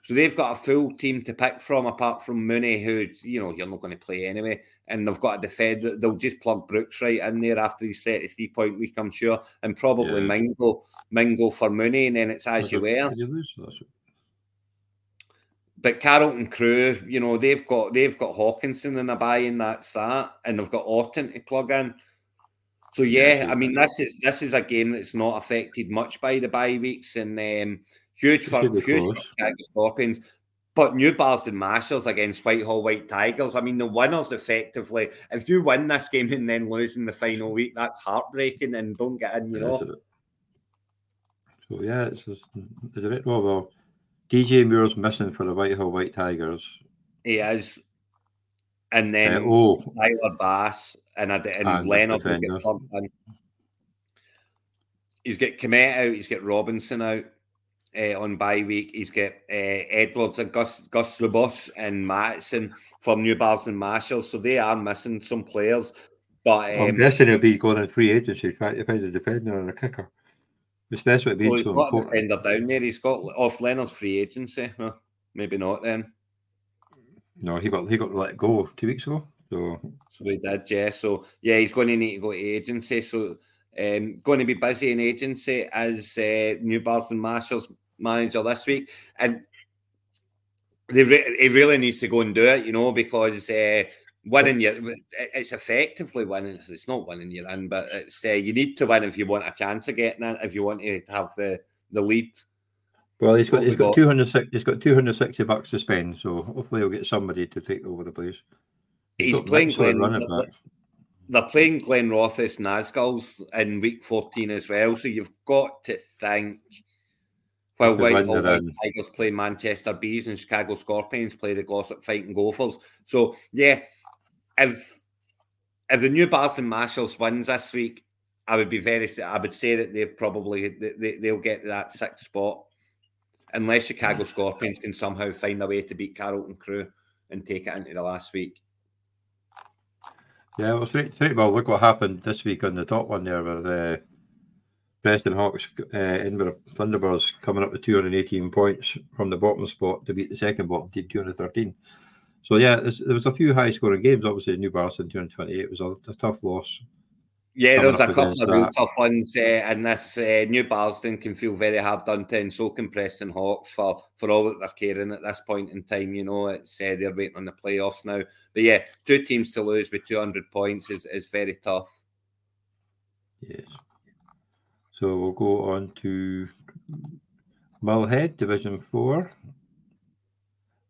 So they've got a full team to pick from, apart from Mooney, who you know you're not going to play anyway, and they've got a defender. They'll just plug Brooks right in there after his 33 point week, I'm sure, and probably Yeah. Mingo, Mingo for Mooney, and then it's as you were. Did you lose? That's- But Carlton Crew, you know, they've got they've got Hockenson in a buy, and that's that, and they've got Orton to plug in. So yeah, I mean, this is this is a game that's not affected much by the bye weeks, and um, huge for huge for close. Chicago Scorpions. But New Barston Marshals against Whitehall White Tigers. I mean, the winners effectively. If you win this game and then lose in the final week, that's heartbreaking, and don't get in. You Yeah, know, so- So yeah, it's just, is it well, well, DJ Moore's missing for the Whitehall White Tigers. he is. And Uh, then oh, Tyler Bass and, and And Leonard will defender. get plugged in. He's got Kmet out. He's got Robinson out uh, on bye week. He's got uh, Edwards and Gus Gus Rubus and Mattison from New Barston Marshall. So they are missing some players. But I'm um, guessing it'll be going in free agency trying to find a defender and a kicker. Especially it well, so important. down there. He's got off Leonard's free agency. Huh, maybe not then. No, he got he got let go two weeks ago. So So he did, yeah. So yeah, he's going to need to go to agency. So um, going to be busy in agency as uh, New Barston Marshalls manager this week, and they re- he really needs to go and do it, you know, because uh, winning your it's effectively winning. It's not winning you're in, but it's uh, you need to win if you want a chance of getting it. If you want to have the the lead. well, he's got he's got got? two hundred six he's got two hundred sixty bucks to spend. So hopefully he'll get somebody to take over the place. He's got playing Mitchell and Glen, they're playing Glenrothes Nazgul's in week 14 as well. So you've got to think while The win Whitehall they're White in. Tigers play Manchester Bees and Chicago Scorpions play the Glossop Fighting Gophers. So yeah, if if the new Barston Marshals wins this week, I would be very I would say that they've probably they, they, they'll get that sixth spot. Unless Chicago Scorpions can somehow find a way to beat Carlton Crew and take it into the last week. Yeah, well, straight, straight. Well, look what happened this week on the top one there, where the Preston Hawks, uh, Edinburgh Thunderbirds coming up with 218 points from the bottom spot to beat the second bottom team 213. So yeah, there was a few high scoring games. Obviously, New Barston 228 was a, a tough loss. Yeah, there was a couple of real tough ones, uh, and this uh, New Barston can feel very hard done to, and so can Preston Hawks for for all that they're caring at this point in time. You know, it's uh, they're waiting on the playoffs now. But yeah, two teams to lose with 200 points is, is very tough. Yes. So we'll go on to Mulhead, Division 4.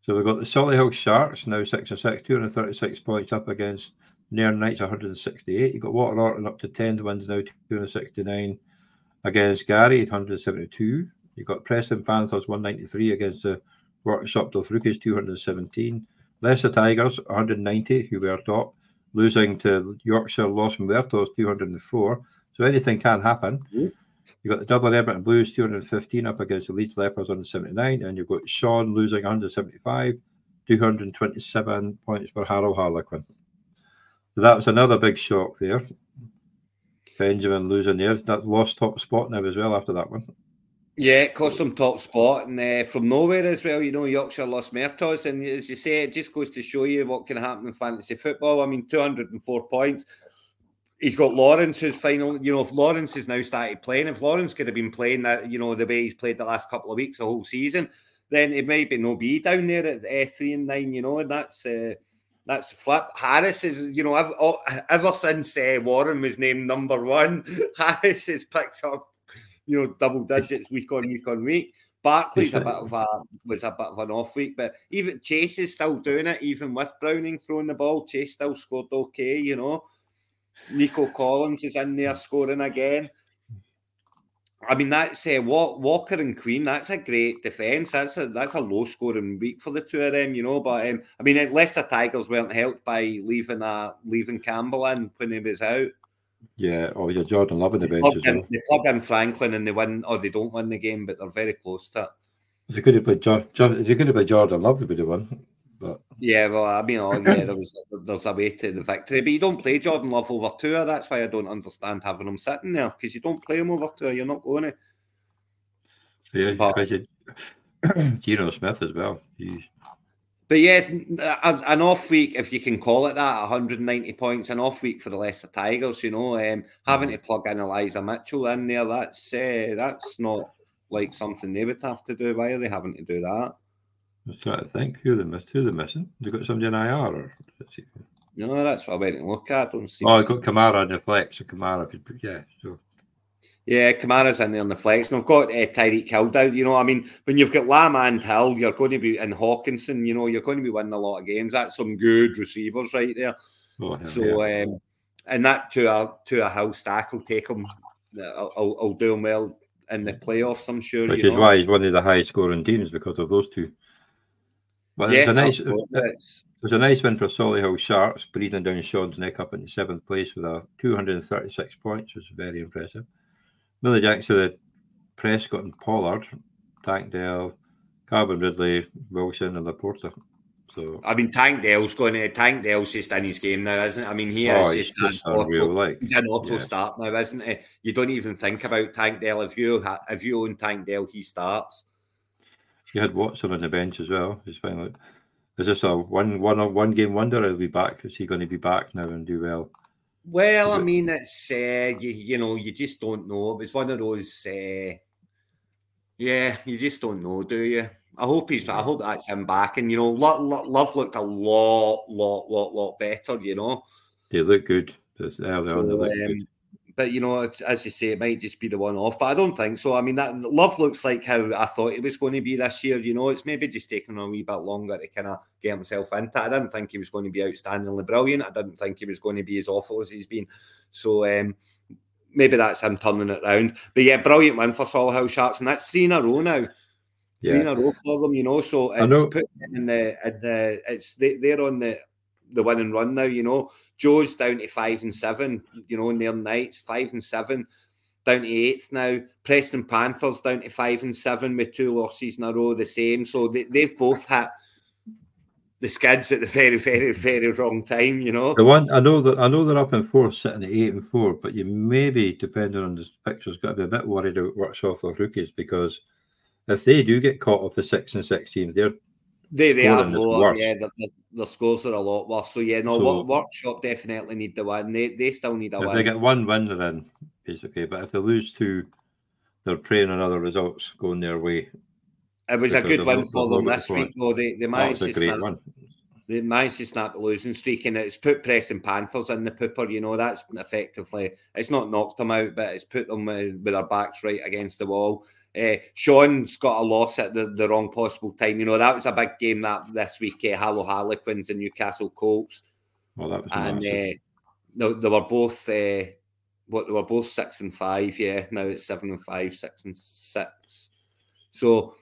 So we've got the Solihull Sharks, now 6 and 6, 236 points up against Nairn Knights, 168. You've got Water Orton up to 10 wins now, 269 against Gary, 172. You've got Preston Panthers, 193 against the Worksop Rookies, 217. Leicester Tigers, 190, who were top, losing to Yorkshire Los Muertos, 204. So anything can happen. Mhm. You've got the Dublin Everton Blues 215 up against the Leeds Leopards 179, and you've got Sean losing 175, 227 points for Harrow Harlequin. So that was another big shock there. Benjamin losing there. That lost top spot now as well after that one. Yeah, it cost them top spot and uh, from nowhere as well. You know, Yorkshire Los Muertos, and as you say, it just goes to show you what can happen in fantasy football. I mean, 204 points. He's got Lawrence, who's final. You know, if Lawrence has now started playing, if Lawrence could have been playing that, you know, the way he's played the last couple of weeks, the whole season, then it might be no be down there at uh, three and nine. You know, and that's uh, that's flip. Harris is, you know, ever, oh, ever since uh, Warren was named number one, Harris has picked up you know, double digits week on week on week. Barkley's a bit of a was a bit of an off week, but even Chase is still doing it, even with Browning throwing the ball. Chase still scored okay, you know. Nico Collins is in there scoring again. I mean, that's uh, Walker and Queen. That's a great defence. That's a that's a low scoring week for the two of them, you know. But um, I mean, Leicester Tigers weren't helped by leaving uh, leaving Campbell in when he was out. Yeah, oh, yeah, Jordan Love the They bench plug, in, well. they plug in Franklin and they win, or they don't win the game, but they're very close to it. They could have played, jo- jo- they could have played Jordan Love, they would have won. But Yeah, well, I mean, oh, yeah, there was there's a way to the victory, but you don't play Jordan Love over Tua. That's why I don't understand having him sitting there because you don't play him over Tua. You're not going to. yeah, because you, Geno Smith as well. Jeez. But yeah, an off week, if you can call it that, 190 points, an off week for the Leicester Tigers. You know, um, having to plug in Elijah Mitchell in there, that's uh, that's not like something they would have to do. Why are they having to do that? I'm trying to think who they missed. Who they missing? They got somebody in IR or? No, that's what I went to look at. I don't see. Oh, I got Kamara in the flex. So Kamara could, yeah. So yeah, Kamara's in there on the flex. And I've got uh, Tyreek Hill down. You know, I mean, when you've got Lamb and Hill, you're going to be in Hawkinson, you know, you're going to be winning a lot of games. That's some good receivers right there. Oh, so, yeah. um, and that to a to a Hill stack will take him, I'll, I'll, I'll do him well in the playoffs, I'm sure. Which is know. why he's one of the highest scoring teams because of those two. But yeah, it's a nice, uh, it's, it's a nice win for Solihull Sharks, breathing down Sean's neck up into seventh place with a 236 points, which is very impressive. Millie Jackson, the Prescott and Pollard, Tankdale, Calvin Ridley, Wilson, and LaPorta. So I mean, Tank Dell's going to Tank Dell's just in his game now, isn't it? I mean, he oh, is just an auto, like, he's an auto yeah. start now, isn't he? You don't even think about Tank Dell. If you if you own Tank Dell, he starts. You had Watson on the bench as well. He's finally. Is this a one one one game wonder? He'll be back. Is he going to be back now and do well? Well, I mean, it's uh, you, you know, you just don't know. It was one of those. Uh, yeah, you just don't know, do you? I hope he's. I hope that's him back. And you know, Love looked a lot, lot, lot, lot better. You know, they look good. So, on, they look um, good but you know, as you say, it might just be the one off. But I don't think so. I mean, that love looks like how I thought it was going to be this year. You know, it's maybe just taking a wee bit longer to kind of get himself into. I didn't think he was going to be outstandingly brilliant. I didn't think he was going to be as awful as he's been. So um, maybe that's him turning it around. But yeah, brilliant win for Solihull Sharks, and that's three in a row now. Yeah. Three in a row for them, you know. So it's know. put in the in the it's they, they're on the the winning run now. You know, Joe's down to five and seven. You know, in their nights, five and seven, down to eighth now. Preston Panthers down to five and seven with two losses in a row, the same. So they, they've both had the skids at the very, very, very wrong time. You know, the one I know that I know they're up in fourth, sitting at eight and four, but you maybe, depending on the pictures, got to be a bit worried about Worksop or rookies because if they do get caught off the six and six teams, they're they they are lower, yeah. The, the, scores are a lot worse. So yeah, no, so, workshop definitely need the win. They they still need a if win. If they get one win, then it's okay. But if they lose two, they're praying on other results going their way. It was a good win for them this week, though. They they managed to snap, one. They managed to snap the losing streak, and it's put Preston Panthers in the pooper. You know that's effectively it's not knocked them out, but it's put them with their backs right against the wall. Uh, Sean's got a loss at the, the wrong possible time. You know, that was a big game that this week, uh, Harrow Harlequins and Newcastle Colts. Well, that was and uh, they, they were both uh, what they were both six and five. Yeah, now it's seven and five, six and six. So,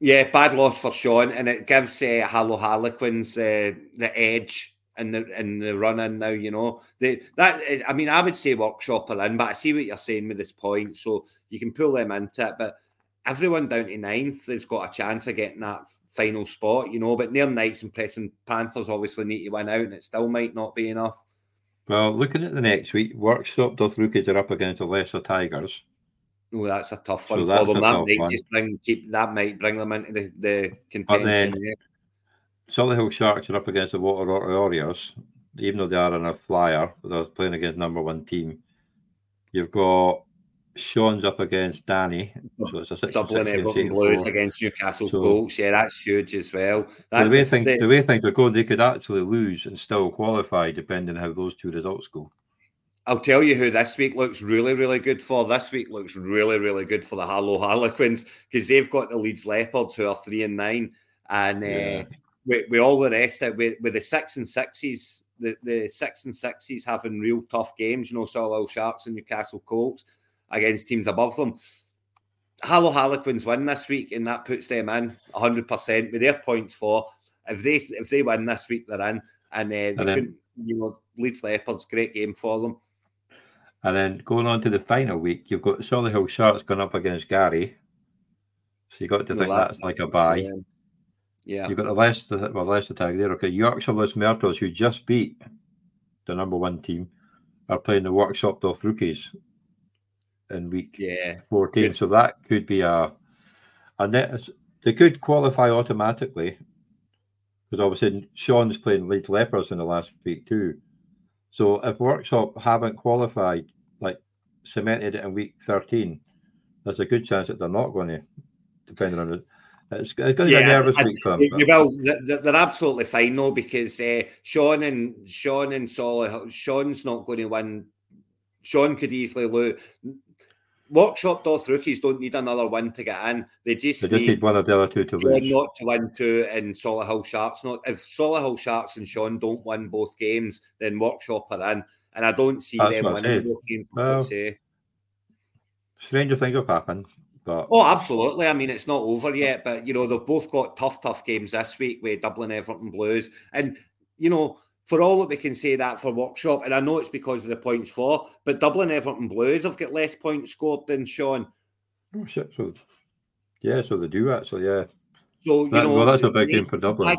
yeah, bad loss for Sean, and it gives uh, Harrow Harlequins uh, the edge in the in the run in now. You know, they that is. I mean, I would say workshop are in, but I see what you're saying with this point. So you can pull them into it, but everyone down to ninth has got a chance of getting that final spot. You know, but Nairn Knights and Preston Panthers obviously need to win out, and it still might not be enough. Well, looking at the next week, Worksop Rookies are up against the Leicester Tigers. Oh, that's a tough one so for them. That might one. just bring keep that might bring them into the, the contention. Then, yeah. Solihull Sharks are up against the Water Warriors, even though they are on a flyer, but they're playing against number one team. You've got Sean's up against Danny, so it's a six Dublin Everton Blues against Newcastle so, Colts. Yeah, that's huge as well. That, the way things the, the way things are going, they could actually lose and still qualify, depending how those two results go. I'll tell you who this week looks really, really good for. This week looks really, really good for the Harrow Harlequins because they've got the Leeds Leopards who are three and nine, and yeah. uh, with, with all the rest of with, with the six and sixes, the, the six and sixes having real tough games, you know, Solihull Sharks and Newcastle Colts against teams above them. Harrow Harlequins win this week, and that puts them in 100% with their points for. If they if they win this week, they're in. And, uh, they then, you know, Leeds Leopards, great game for them. And then going on to the final week, you've got Solihull Sharks going up against Gary. So you got to think that, that's like a buy. Yeah. Yeah. You've got the Leicester, well, Leicester tag there. Okay. Yorkshire Los Muertos, who just beat the number one team, are playing the Worksop off rookies in week yeah. 14. Good. So that could be a, And net. they could qualify automatically because obviously Sean's playing Leeds Leopards in the last week too. So if Worksop haven't qualified, like cemented it in week 13, there's a good chance that they're not going to, depending on it. It's, it's going to yeah, be a nervous I, week for them. You will. They're absolutely fine though because uh, Sean and Sean and Solly, Sean's not going to win. Sean could easily lose. Worksop Doth rookies don't need another win to get in. They just, they just need, need one of the other two to Sean lose. Not to win two and Solihull Sharks not. If Solihull Sharks and Sean don't win both games, then Worksop are in, and I don't see That's them winning both games. Well, stranger things have happened. But oh, absolutely. I mean, it's not over yet, but you know they've both got tough, tough games this week with Dublin, Everton Blues, and you know for all that we can say that for Worksop, and I know it's because of the points for, but Dublin Everton Blues have got less points scored than Sean. Oh shit! So yeah, so they do actually, yeah. So you that, know, well, that's a big game for Dublin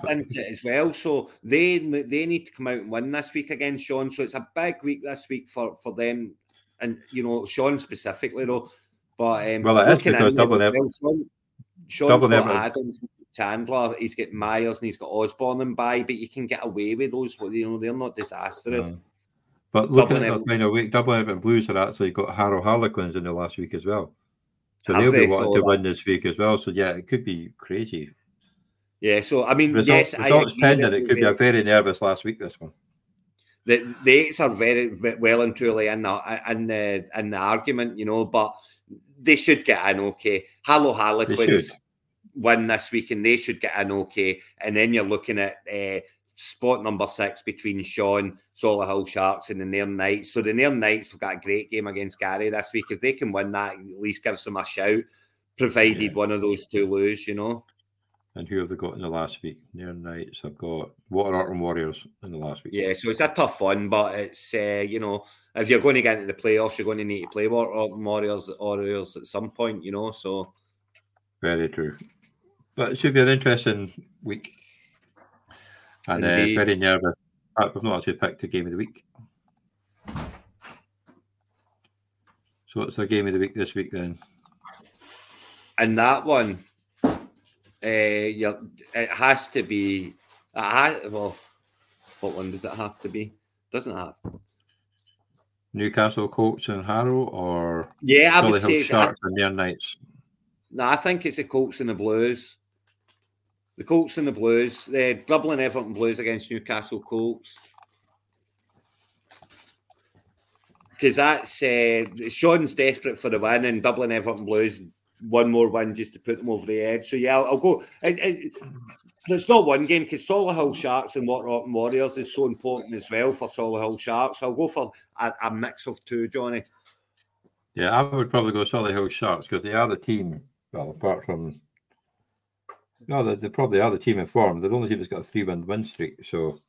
as well. So they they need to come out and win this week against Sean. So it's a big week this week for for them, and you know Sean specifically though. But um, well, it is because Dublin. Sean, Sean's Dublin got Everton. Adams Chandler, he's got Myers and he's got Osborn and by, but you can get away with those. You know, they're not disastrous. No. But looking Dublin at the final week, Dublin Everton Blues have actually got Harrow Harlequins in the last week as well. So they'll be wanting to that? win this week as well. So yeah, it could be crazy. Yeah, so I mean, results, yes, results pending. It could be a very nervous last week. This one. The the eights are very, very well and truly in the in the in the argument, you know, but they should get an okay. Harrow Harlequins win this week and they should get an okay. And then you're looking at uh, spot number six between Sean, Solihull Sharks, and the Nairn Knights. So the Nairn Knights have got a great game against Gary this week. If they can win that, at least gives them a shout, provided yeah. one of those two lose, you know. And who have they got in the last week? Nairn Knights have got Water Orton Warriors in the last week. Yeah, so it's a tough one, but it's, uh, you know, if you're going to get into the playoffs, you're going to need to play Water Orton Warriors, Warriors at some point, you know, so. Very true. But it should be an interesting week. And uh, very nervous. I've not actually picked a game of the week. So what's the game of the week this week then? And that one, uh, yeah, it has to be. Has, well, what one does it have to be? Doesn't have. Newcastle Colts and Harrow, or yeah, I would say Sharks and Nairn Knights. No, I think it's the Colts and the Blues. The Colts and the Blues. The Dublin Everton Blues against Newcastle Colts. Because that's uh, Sean's desperate for the win, and Dublin Everton Blues one more win just to put them over the edge. So yeah, I'll, I'll go. It's not one game because Solihull Sharks and Water Orton Warriors is so important as well for Solihull Sharks. I'll go for a, a, mix of two, Johnny. Yeah, I would probably go Solihull Sharks because they are the team. Well, apart from no, they, they probably are the team in form. They're the only team that's got a three win win streak. So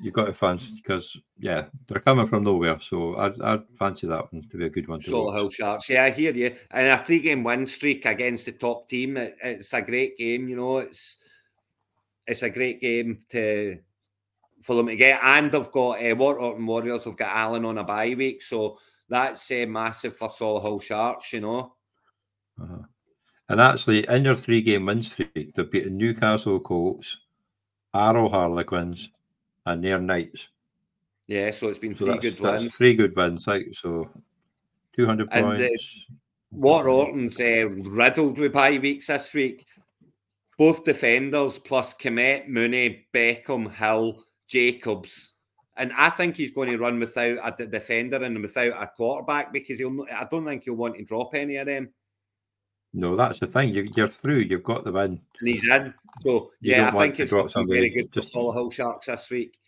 you've got to fancy because yeah, they're coming from nowhere. So I'd, I'd fancy that one to be a good one. To Hill Sharks, yeah, I hear you. And a three game win streak against the top team, it, it's a great game. You know, it's it's a great game to for them to get. And they've got uh, Water Orton Warriors. Have got Allen on a bye week, so that's uh, massive for Solihull Sharks. You know. Uh-huh. And actually, in your three game win streak, they've beaten Newcastle Colts, Harrow Harlequins, and Nairn Knights. Yeah, so it's been so three good wins. Three good wins, like so, two hundred points. And, uh, Water Orton's uh, riddled with bye weeks this week. Both defenders plus Kmet, Mooney, Beckham, Hill, Jacobs. And I think he's going to run without a defender and without a quarterback because he'll. I don't think he'll want to drop any of them. No, that's the thing. You, are through. You've got the win. And he's in. So you yeah, I think it's very good just, for Solihull Sharks this week.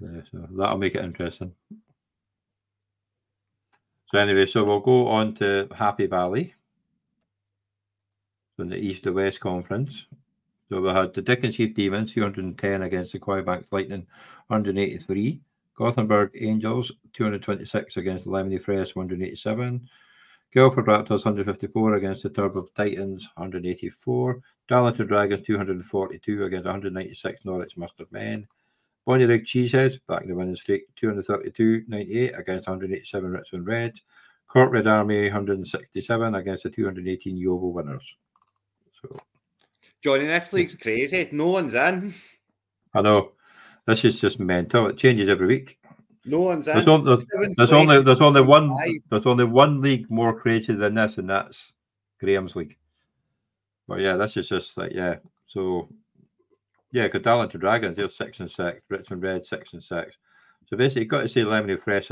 Yeah, so that'll make it interesting. So anyway, so we'll go on to Happy Valley from the East to West Conference. So we had the Dickensheath Demons, 210 against the Quaybanks Lightning, 183. Gothenburg Angels, 226 against the Lemony Fresh, 187. Guildford Raptors 154 against the Turbo Titans 184. Darlington Dragons 242 against 196 Norwich Mustard Men. Bonnyrigg Cheeseheads back in the winning streak 232 98 against 187 Richmond Reds. Cork Red Army 167 against the 218 Yeovil winners. So Johnny, this league's crazy. No one's in. I know. This is just mental. It changes every week. No one's. There's, on, there's, there's only there's only one there's only one league more crazy than this, and that's Graham's league. But yeah, this is just like yeah. So yeah, because Darlington Dragons they're six and six, Richmond Red six and six. So basically, you've got to say Lemony Fresh.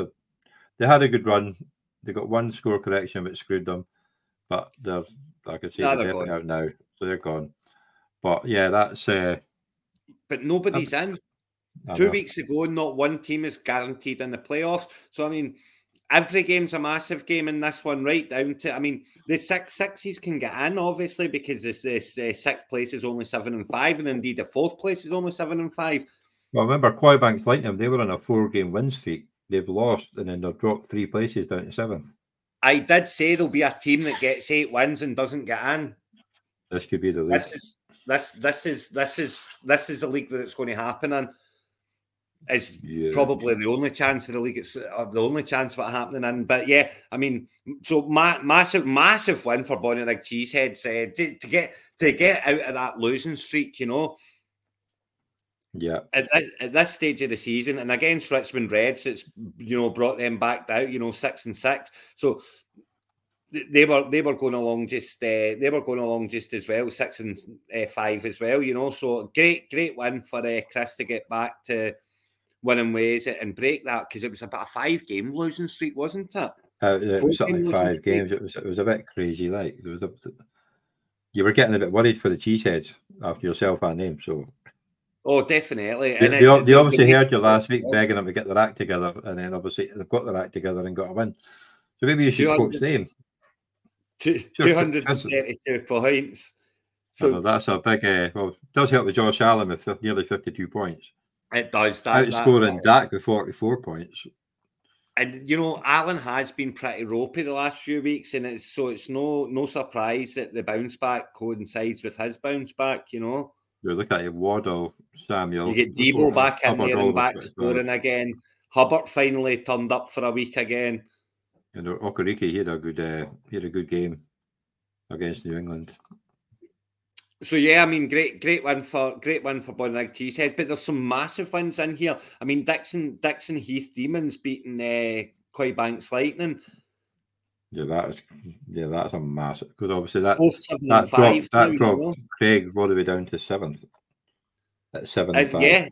They had a good run. They got one score correction which screwed them, but they're like I say, they're, they're definitely out now, so they're gone. But yeah, that's. uh But nobody's in. Two weeks ago, not one team is guaranteed in the playoffs. So I mean, every game's a massive game in this one, right down to. I mean, the six sixes can get in obviously because this this uh, sixth place is only seven and five, and indeed the fourth place is only seven and five. Well, remember Quaybanks Lightning, they were on a four-game win streak. They've lost, and then they've dropped three places down to seven. I did say there'll be a team that gets eight wins and doesn't get in. This could be the league. This is this this is this is this is the league that it's going to happen in is yeah. probably the only chance of the league. It's uh, the only chance of it happening And But yeah, I mean, so ma- massive, massive win for Bonnyrigg Cheeseheads uh, to, to, get to get out of that losing streak. You know. Yeah. At, at, this stage of the season, and against Richmond Reds, it's you know brought them back out. You know, six and six. So they were they were going along just uh, they were going along just as well, six and uh, five as well. You know, so great great win for uh, Chris to get back to winning ways it and break that because it was about a five game losing streak, wasn't it? Uh, it was something like five games. It was it was a bit crazy. Like there was a, you were getting a bit worried for the cheeseheads after yourself and name. So Oh, definitely. They, they, they obviously heard you last week begging them to get their act together, and then obviously they've got their act together and got a win. So maybe you should coach them. 232 points. So that's a big. Uh, well, does help with Josh Allen with nearly 52 points. It does. That, Outscoring Dak with 44 points. And you know, Allen has been pretty ropey the last few weeks, and it's so it's no no surprise that the bounce back coincides with his bounce back. You know, you look at it, Waddle, Samuel. You get Deebo back in there and back scoring again. Hubbard finally turned up for a week again. And Okereke, he had a good uh, he had a good game against New England. So yeah, I mean, great, great win for great win for Bonnyrigg Cheesehead, but there's some massive wins in here. I mean, Dixon Dickensheath Demons beating uh, Quaybanks Lightning. Yeah, that's yeah, that's a massive because obviously that that dropped, that dropped Craig all the way down to seventh at seven. Uh, yeah,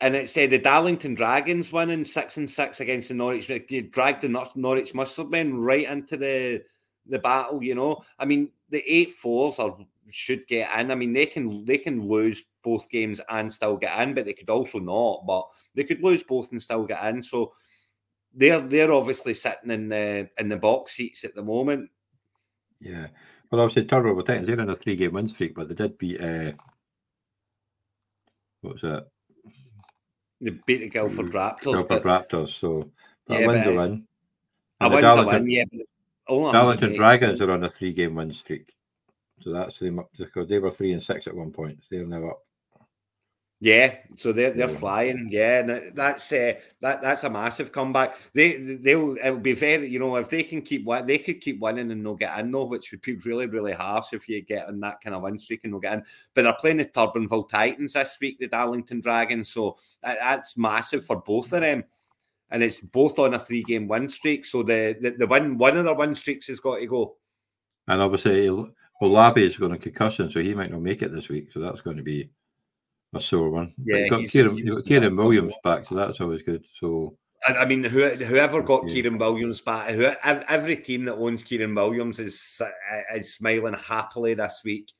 and it said the Darlington Dragons winning six and six against the Norwich. They dragged the Norwich Mustard Men right into the the battle. You know, I mean, the eight fours are should get in. I mean, they can they can lose both games and still get in, but they could also not. But they could lose both and still get in. So they're they're obviously sitting in the in the box seats at the moment. Yeah. Well, obviously, Turbo Titans, they're in a three game win streak, but they did beat, uh, what was that? They beat the Guildford Raptors. Guildford but, Raptors, so that yeah, win's a win. A win's a win, yeah. Darlington Dragons are on a three game win streak. So that's them up because they were three and six at one point. They're now up. Yeah, so they're they're yeah. flying. Yeah, that's uh, that that's a massive comeback. They they'll it will be very you know if they can keep they could keep winning and not get in though, which would be really really harsh if you get in that kind of win streak and not get in. But they're playing the Turbanville Titans this week, the Darlington Dragons, so that, that's massive for both of them. And it's both on a three game win streak, so the the, the win one of their win streaks has got to go. And obviously, well, Labby is going to concussion, so he might not make it this week. So that's going to be a sore one. Yeah, you got Kyren, you got Kyren Williams back, so that's always good. So I mean, whoever got Kyren Williams back, every team that owns Kyren Williams is is smiling happily this week.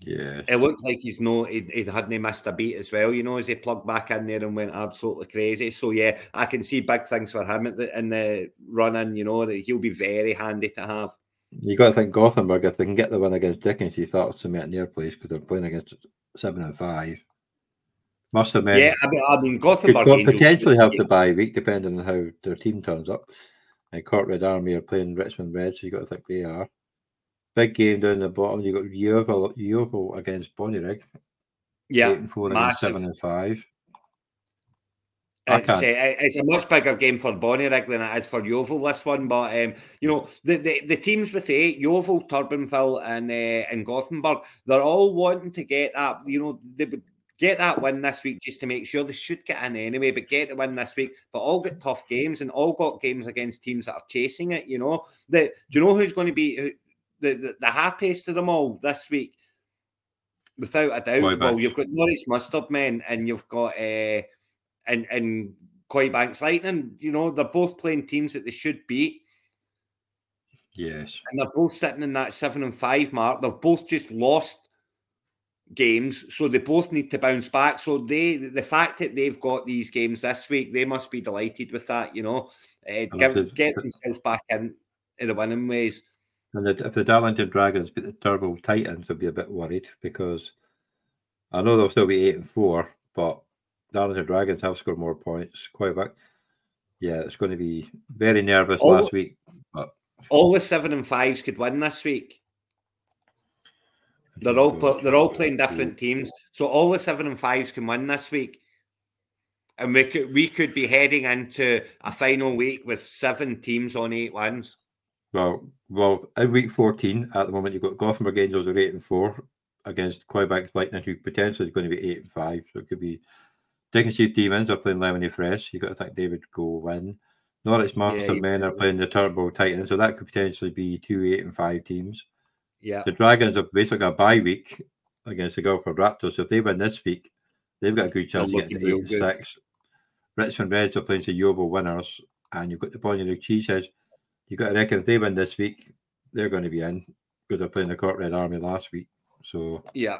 Yeah, it looked like he's no, he, he hadn't missed a beat as well. You know, as he plugged back in there and went absolutely crazy. So yeah, I can see big things for him at the, in the running. You know, that he'll be very handy to have. You got to think Gothenburg if they can get the win against Dickens, you thought to at near place because they're playing against seven and five. Must have meant yeah. I mean, I mean Gothenburg could potentially have the bye week depending on how their team turns up. And Cork Red Army are playing Richmond Red, so you got to think they are. Big game down the bottom. You got Yeovil, Yeovil against Bonnyrigg. Yeah, eight and four against seven and five. It's, uh, it's, a much bigger game for Bonnyrigg than it is for Yeovil, this one. But, um, you know, the, the, the teams with eight, Yeovil, Turbanville and, uh, and Gothenburg, they're all wanting to get that, you know, they would get that win this week just to make sure they should get in anyway, but get the win this week. But all get tough games and all got games against teams that are chasing it, you know. The, do you know who's going to be the, the, the happiest of them all this week? Without a doubt. Well, you've got Norwich Mustard Men and you've got... Uh, and and Banks Lightning, you know, they're both playing teams that they should beat. Yes. And they're both sitting in that seven and five mark. They've both just lost games, so they both need to bounce back. So they, the fact that they've got these games this week, they must be delighted with that. You know, uh, get, get themselves back in, in the winning ways. And if the Darlington Dragons beat the Turbo Titans, would be a bit worried because I know they'll still be eight and four, but Darlington Dragons have scored more points. Quite back. Yeah, it's going to be very nervous all, last week. But all the seven and fives could win this week. They're all they're all playing different teams, so all the seven and fives can win this week, and we could we could be heading into a final week with seven teams on eight wins. Well, well, in week fourteen at the moment you've got Gothenburg Angels are eight and four against Quebec Lightning, who potentially is going to be eight and five, so it could be Chief Demons are playing Lemony Fresh. You've got to think they would go win. Norwich Master yeah, Men are playing the Turbo Titans, so that could potentially be two, eight, and five teams. Yeah. The Dragons have basically got a bye week against the Guildford Raptors. So if they win this week, they've got a good chance of getting eight and six. Richmond Reds are playing the Yeovil winners, and you've got the Bonnyrigg Cheeseheads. You've got to reckon if they win this week, they're going to be in because they're playing the Court Red Army last week. So yeah,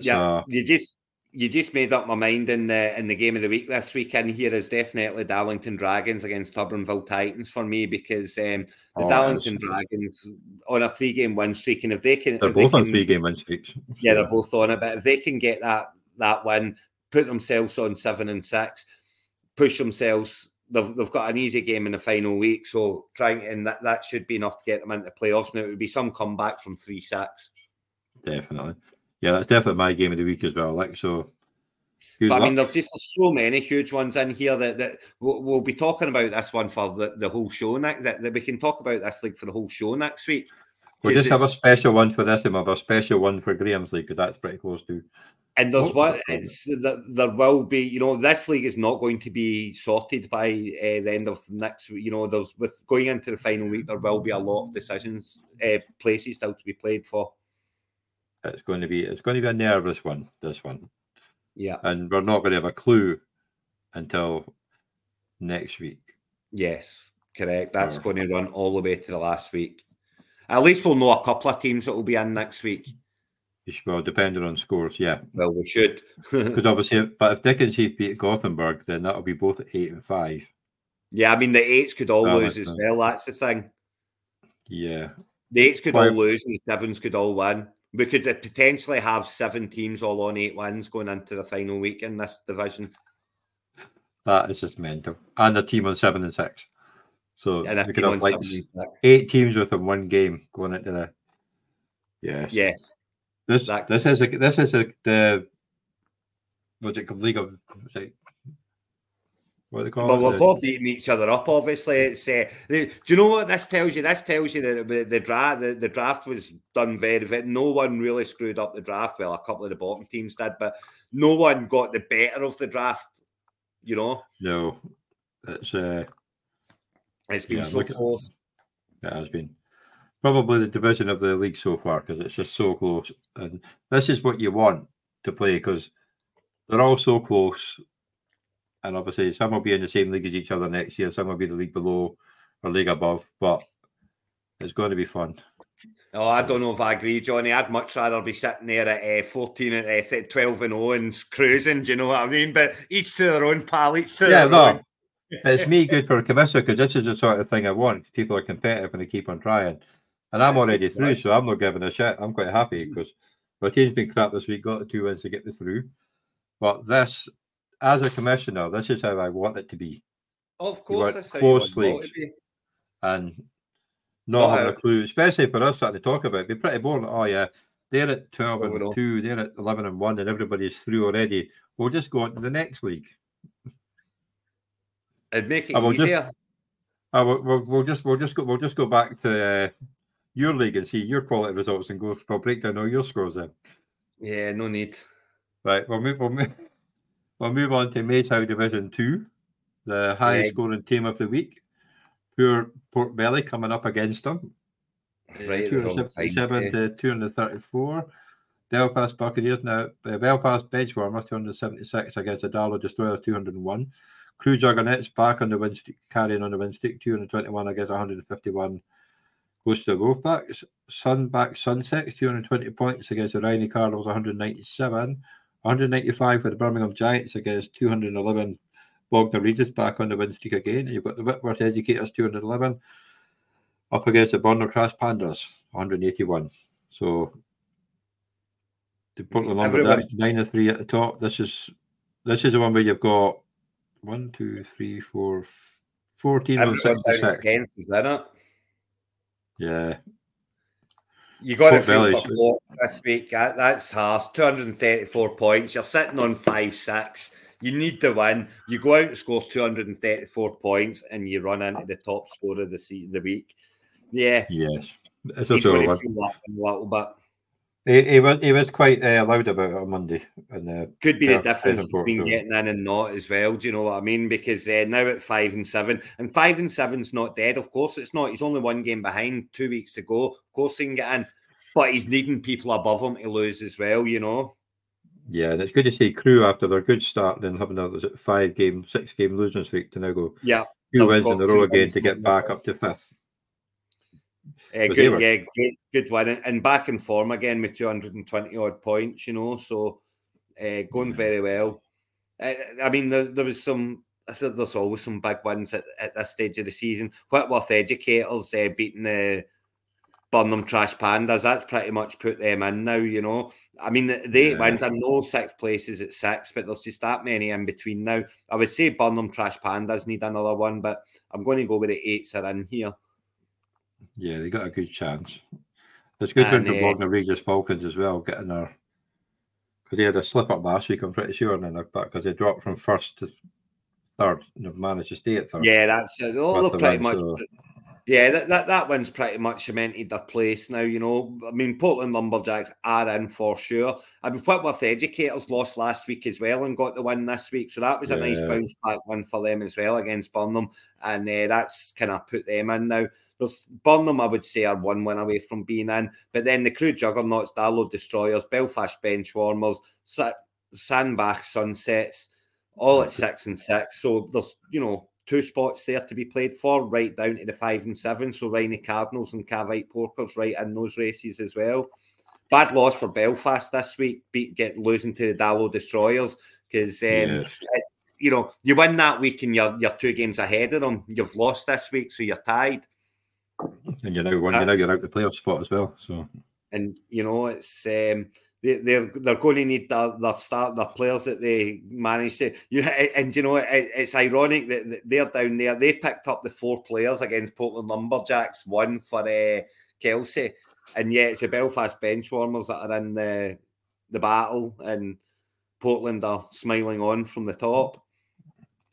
yeah, uh, you just you just made up my mind in the in the game of the week this weekend. Here is definitely Darlington Dragons against Turbanville Titans for me because um, the oh, Darlington Dragons on a three game win streak, and if they can, they're both they can, on three game win streaks. Yeah, they're both on it. But if they can get that that win, put themselves on seven and six, push themselves. They've, they've got an easy game in the final week, so trying and that, that should be enough to get them into playoffs. And it would be some comeback from three six. Definitely. Yeah, that's definitely my game of the week as well. Like so. But, I mean, there's just so many huge ones in here that, that we'll, we'll be talking about this one for the, the whole show next. That, that we can talk about this league for the whole show next week. We'll just have a special one for this and we'll have a special one for Graham's league because that's pretty close to. And there's oh, what it's there will be, you know, this league is not going to be sorted by uh, the end of next. You know, there's with going into the final week, there will be a lot of decisions, uh, places still to be played for. It's going to be it's going to be a nervous one. This one, yeah, and we're not going to have a clue until next week. Yes, correct. That's or, going to run all the way to the last week. At least we'll know a couple of teams that will be in next week. Well, depending on scores, yeah. Well, we should. Because obviously, but if Dick and beat Gothenburg, then that'll be both eight and five. Yeah, I mean the eights could all lose as well. That's the thing. Yeah, the eights could all lose and the sevens could all win we could potentially have seven teams all on eight wins going into the final week in this division. That is just mental. And a team on seven and six. So yeah, we could have like eight teams within one game going into the Yes. Yes. This exactly. this is a this is a the what's it called League of what they call well, we've all beaten each other up. Obviously, it's. Uh, do you know what this tells you? This tells you that the, the draft, the, the, draft was done very, very. No one really screwed up the draft. Well, a couple of the bottom teams did, but no one got the better of the draft. You know. No, it's. Uh, it's been yeah, so close. It has been probably the division of the league so far because it's just so close, and this is what you want to play because they're all so close and obviously some will be in the same league as each other next year. Some will be the league below or league above, but it's going to be fun. Oh, I don't know if I agree, Johnny. I'd much rather be sitting there at uh, 14 and uh, 12 and 0 and cruising. Do you know what I mean? But each to their own, pal. Each to yeah, their no. own. it's me good for a commissioner because this is the sort of thing I want. People are competitive and they keep on trying. And I'm already through, so I'm not giving a shit. I'm quite happy because my team's been crap this week, got the two wins to get me through. But this as a commissioner, this is how I want it to be. Of course, that's close leagues and not having a clue, especially for us starting to talk about. It'd be pretty boring. Oh yeah, they're at twelve and two, they're at eleven and one, and everybody's through already. We'll just go on to the next league. It'd make it I will just- easier. Uh, we'll, we'll, we'll just we'll just go we'll just go back to uh, your league and see your quality results and go. We'll break down all your scores then. Yeah, no need. Right, we'll move. We'll move, we'll move on to Maytown Division Two, the highest Yeah. scoring team of the week. Poor Port Belly coming up against them. Right, two the wrong hundred seventy-seven side, eh? to two hundred thirty-four. Belfast Buccaneers now. Uh, Belfast Benchwarmers two hundred seventy-six against the Darlow Destroyers two hundred and one. Crew Juggernauts back on the win streak, carrying on the win streak, 221 against 151. Goes to the Wolfpacks. Sandbach Sunsets, 220 points against the Rhynie Cardinals, 197. 195 for the Birmingham Giants against 211. Bognor Regis back on the win streak again. And you've got the Whitworth Educators, 211. Up against the Bournemouth Trash Pandas, 181. So the Portland Everyone- Lumberjacks, 9 and 3 at the top. This is this is the one where you've got one, two, three, four, f- 14 on Everyone down at 66. tenth is in it. Yeah. You got to Port feel Valley's- for Port this week. That, that's harsh. 234 points. You're sitting on 5 6. You need to win. You go out and score 234 points and you run into the top scorer of the, se- the week. Yeah, Yes. It's a he's sort going of to one. feel that a little bit. He, he was he was quite uh, loud about it on Monday. And uh, Could be the difference between so- getting in and not as well. Do you know what I mean? Because uh, now at five and seven, and five and seven's not dead. Of course, it's not. He's only one game behind, two weeks to go. Of course, he can get in, but he's needing people above him to lose as well. You know. yeah, and it's good to see Crew after their good start and having a five game, six game losing streak to now go Yeah. two wins in a row again to get back up to fifth. Uh, good, yeah, good, good one, and, back in form again with 220 odd points, you know. So uh, going very well. Uh, I mean, there, there was some. I think there's always some big wins at, at this stage of the season. Whitworth Educators uh, beating the Burnham Trash Pandas. That's pretty much put them in now, you know. I mean, the, the eight Yeah. wins. I know sixth place is at six, but there's just that many in between now. I would say Burnham Trash Pandas need another one, but I'm going to go with the eights are in here. Yeah, they got a good chance. It's good And, for uh, Bognor Regis Falcons as well, getting their because they had a slip up last week. I'm pretty sure, and then because they dropped from first to third and have managed to stay at third. Yeah, that's it. They're the pretty much. so- Yeah, that, that that one's pretty much cemented their place now. You know, I mean, Portland Lumberjacks are in for sure. I mean, Whitworth Educators lost last week as well and got the win this week, so that was a nice bounce back win for them as well against Burnham, and uh, that's kind of put them in now. There's Burnham, I would say, are one win away from being in, but then the Crew Juggernauts, Darlow Destroyers, Belfast Benchwarmers, Sa- Sandbach Sunsets, all at six and six. So there's you know two spots there to be played for, right down to the five and seven. So Rhynie Cardinals and Cavite Porkers right in those races as well. Bad loss for Belfast this week, beat get losing to the Darlow Destroyers because um, you know you win that week and you're you're two games ahead of them. You've lost this week, so you're tied. And you're now one. You know That's- you're out the playoff spot as well. So and you know it's um, they, they're they're going to need their, their start their players that they manage to you and you know it, it's ironic that that they're down there they picked up the four players against Portland Lumberjacks one for uh, Kelsey and yet it's the Belfast benchwarmers that are in the the battle and Portland are smiling on from the top.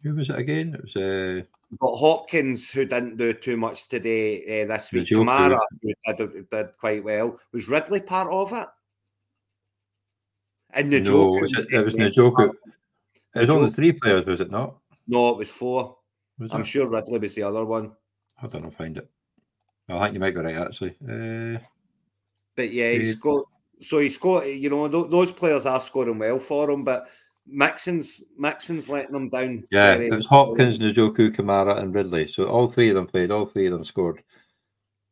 who was it again? It was uh, But Hopkins, who didn't do too much today uh, this week. Kamara, who did, did quite well, was Ridley part of it? And the no, it was, it was Njoku. It was only three players, was it not? No, it was four. Was I'm sure Ridley was the other one. I don't know. Find it. I think you might be right actually. Uh, But yeah, he's got so he's got you know th- those players are scoring well for him, but Mixon's Mixon's letting them down. yeah, it was. Hopkins, Njoku, Kamara, and Ridley. So all three of them played. All three of them scored.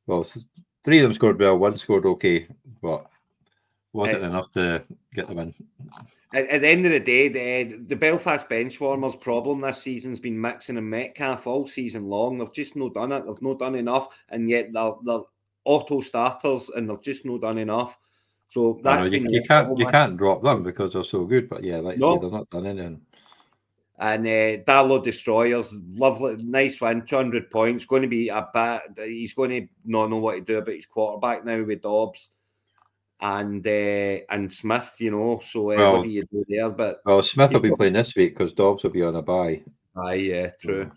Well, th- three of them scored well. One scored okay, but wasn't Uh, enough to get the win. At, at the end of the day, the, the Belfast benchwarmers' problem this season's been Mixon and Metcalf all season long. They've just not done it. They've not done enough, and yet they're, they're auto starters, and they've just not done enough. So that's you, been you can't you can't drop them because they're so good. But yeah, like No. say, they're not done anything. And uh, Darlow Destroyers, lovely, nice win, 200 points. Going to be a bad. He's going to not know what to do about his quarterback now with Dobbs and uh, and Smith. You know, so uh, Well- what do you do there? But Well, Smith will be got- playing this week because Dobbs will be on a bye. aye, yeah, true.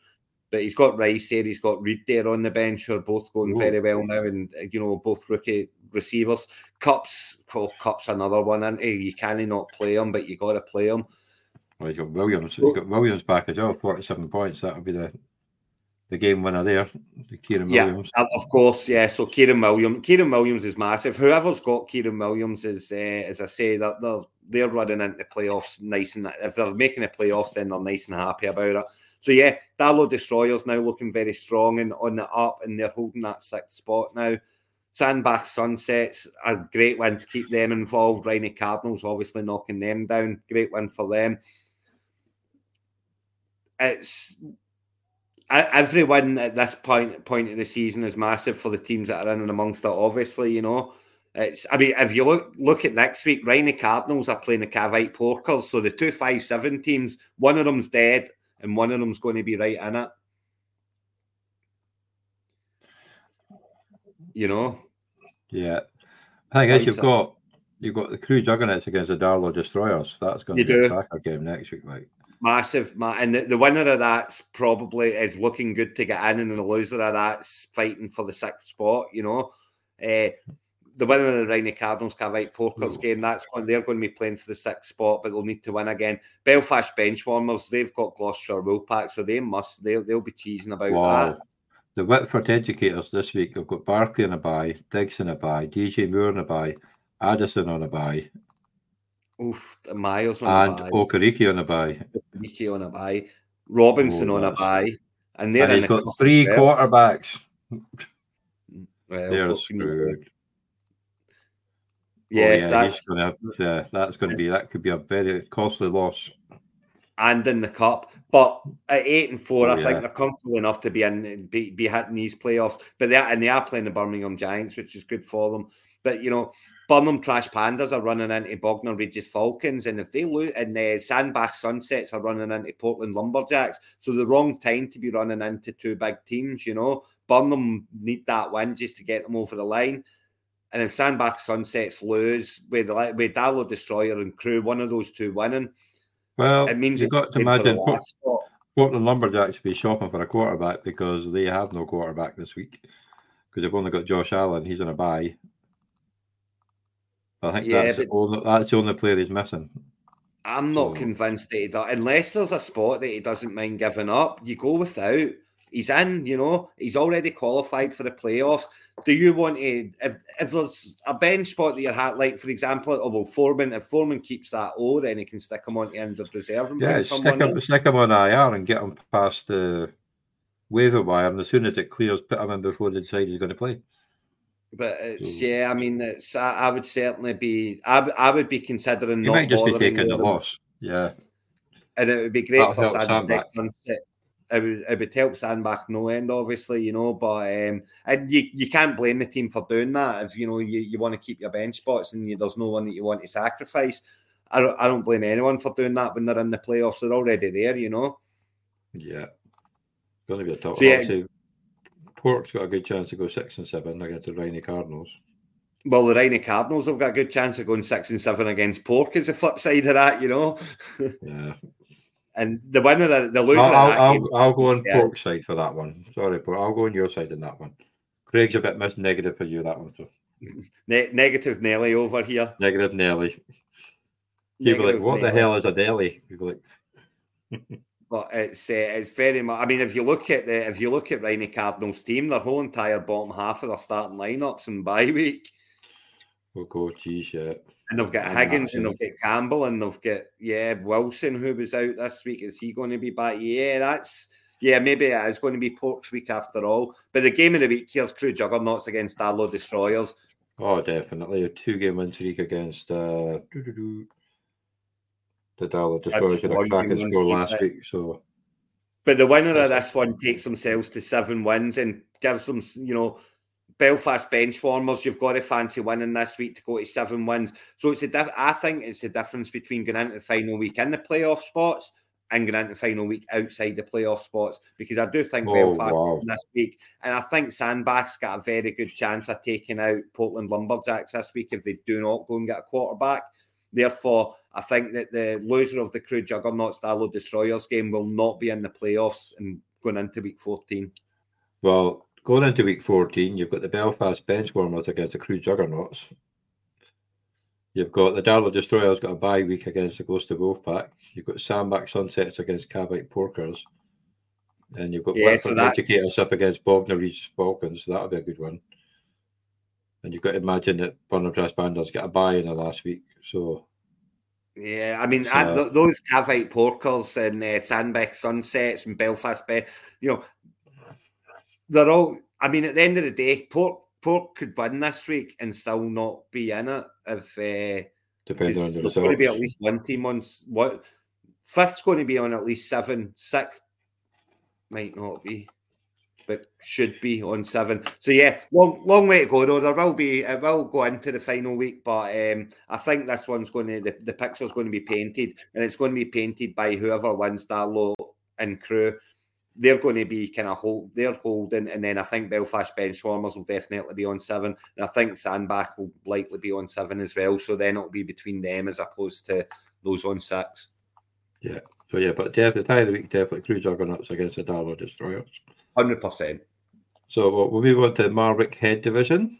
But he's got Rice there, he's got Reed there on the bench, who are both going Ooh. very well now, and you know both rookie receivers. Kupp's, well, Kupp's another one, and you can't not play him, but you got to play him. Well, you got Williams. You got Williams back as well, forty-seven points. That'll be the the game winner there, the Kyren yeah, Williams. of course, yeah. So Kyren Williams, Kyren Williams is massive. Whoever's got Kyren Williams is, uh, as I say, that they're they're running into playoffs nice and if they're making the playoffs, then they're nice and happy about it. So yeah, Darlow Destroyers now looking very strong and on the up, and they're holding that sixth spot now. Sandbach Sunsets, a great win to keep them involved. Rhynie Cardinals obviously knocking them down. Great win for them. It's everyone at this point point of the season is massive for the teams that are in and amongst it. Obviously, you know, it's. I mean, if you look look at next week, Rhynie Cardinals are playing the Cavite Porkers, so the two five seven teams, one of them's dead and one of them's going to be right in it. You know. Yeah, I guess you've got you've got the crew Juggernauts against the Darlow Destroyers. That's going to you be do. a cracker game next week, like massive, and the, the, winner of that's probably is looking good to get in, and the loser of that's fighting for the sixth spot. You know, uh, the winner of the Rhynie Cardinals Cavite Porkers mm. game, that's going, they're going to be playing for the sixth spot, but they'll need to win again. Belfast Benchwarmers, they've got Gloucester Wolfpack, so they must they'll they'll be cheesing about wow. that. The Whitworth educators this week have got Barkley on a bye, Diggs on a bye, DJ Moore on a bye, Addison on a bye, Oof, Miles on and a bye. Okereke on a bye. Okereke on a bye. Robinson oh, on a bye. And, and he's got three quarterbacks. Well, They're screwed. Yes, oh, yeah, that's gonna, uh, that's going to be that could be a very costly loss. And in the cup, but at eight and four, oh, I yeah. think they're comfortable enough to be in be, be hitting these playoffs. But they are, and they are playing the Birmingham Giants, which is good for them. But you know, Burnham Trash Pandas are running into Bognor Regis Falcons, and if they lose, and uh, Sandbach Sunsets are running into Portland Lumberjacks, so the wrong time to be running into two big teams. You know, Burnham need that win just to get them over the line. And if Sandbach Sunsets lose with the with Darlow Destroyer and Crew, one of those two winning, well, it means you've got to imagine Portland Lumberjacks be shopping for a quarterback because they have no quarterback this week because they've only got Josh Allen. He's on a bye, I think yeah, that's, the only, that's the only player he's missing. I'm not so. convinced that he does. Unless there's a spot that he doesn't mind giving up, you go without. He's in, you know, he's already qualified for the playoffs. Do you want to, if, if there's a bench spot that you're hat, like for example, oh well, Foreman, if Foreman keeps that O, then he can stick him on the end of reserve. And yeah, stick him, stick him on IR and get him past the waiver wire. And as soon as it clears, put him in before they decide he's going to play. But it's yeah, I mean, it's I, I would certainly be I, I would be considering you might just be taking the loss, yeah. And it would be great That'll for Sandbach Sunset. It would, it would help Sandbach no end, obviously, you know. But um, and you, you can't blame the team for doing that if you know you, you want to keep your bench spots and you, there's no one that you want to sacrifice. I don't, I don't blame anyone for doing that when they're in the playoffs. They're already there, you know. Yeah, going to be a tough. So, yeah, Port's got a good chance to go six and seven against the Rhynie Cardinals. Well, the Rhynie Cardinals have got a good chance of going six and seven against Pork is the flip side of that, you know. Yeah. And the winner, the loser. I'll, I'll, game, I'll, go on yeah. Pork's side for that one. Sorry, but I'll go on your side in that one. Craig's a bit miss negative for you that one. So. Ne- negative Nelly over here. Negative Nelly. People like, what Nelly. the hell is a deli? People like. But it's uh, it's very much. I mean, if you look at the if you look at Rhynie Cardinals' team, their whole entire bottom half of their starting lineups in bye week. Oh God, geez, yeah. And they've got Higgins and they've got Campbell and they've got yeah Wilson who was out this week. Is he going to be back? Yeah, that's yeah, maybe it is going to be Pork's week after all. But the game of the week here's Crew Juggernauts against Darlow Destroyers. Oh, definitely a two-game win streak against uh, the Darlow Destroyers had a cracking score last it. week. So, but the winner of this one takes themselves to seven wins and gives them, you know, Belfast bench warmers. You've got to fancy winning this week to go to seven wins. So it's a diff- I think it's the difference between going into the final week in the playoff spots and going into the final week outside the playoff spots because I do think oh, Belfast wow. this week, and I think Sandbach's got a very good chance of taking out Portland Lumberjacks this week if they do not go and get a quarterback. Therefore, I think that the loser of the crew Juggernauts Darlow Destroyers game will not be in the playoffs, and going into week 14? Well, going into week 14, you've got the Belfast Benchwarmers against the Crew Juggernauts. You've got the Darlow Destroyers got a bye week against the Gloucester Wolfpack. You've got Sandbach Sunsets against Cavite Porkers. And you've got Yeah, Whitworth so that- Educators up against Bognor Regis Falcons. So that'll be a good one. And you've got to imagine that Burnham Banders got a bye in the last week. So Yeah, I mean, I, th- those Cavite Porkers and uh, Sandbach Sunsets and Belfast Bay, you know, they're all. I mean, at the end of the day, Port Port could win this week and still not be in it if uh, depending on the there's going to be at least one team on what fifth's going to be on at least seven, sixth might not be, but should be on seven. So yeah, long long way to go though. There will be it will go into the final week, but um, I think this one's going to the, the picture's going to be painted, and it's going to be painted by whoever wins that Darlow and Crew. They're going to be kind of hold, they're holding, and then I think Belfast Benchwarmers will definitely be on seven, and I think Sandbach will likely be on seven as well. So then it'll be between them as opposed to those on six. Yeah. So yeah, but definitely tie of the week, definitely Crew Juggernauts against the Darlow Destroyers. Hundred percent. So we'll, we'll move on to the Marwick Head Division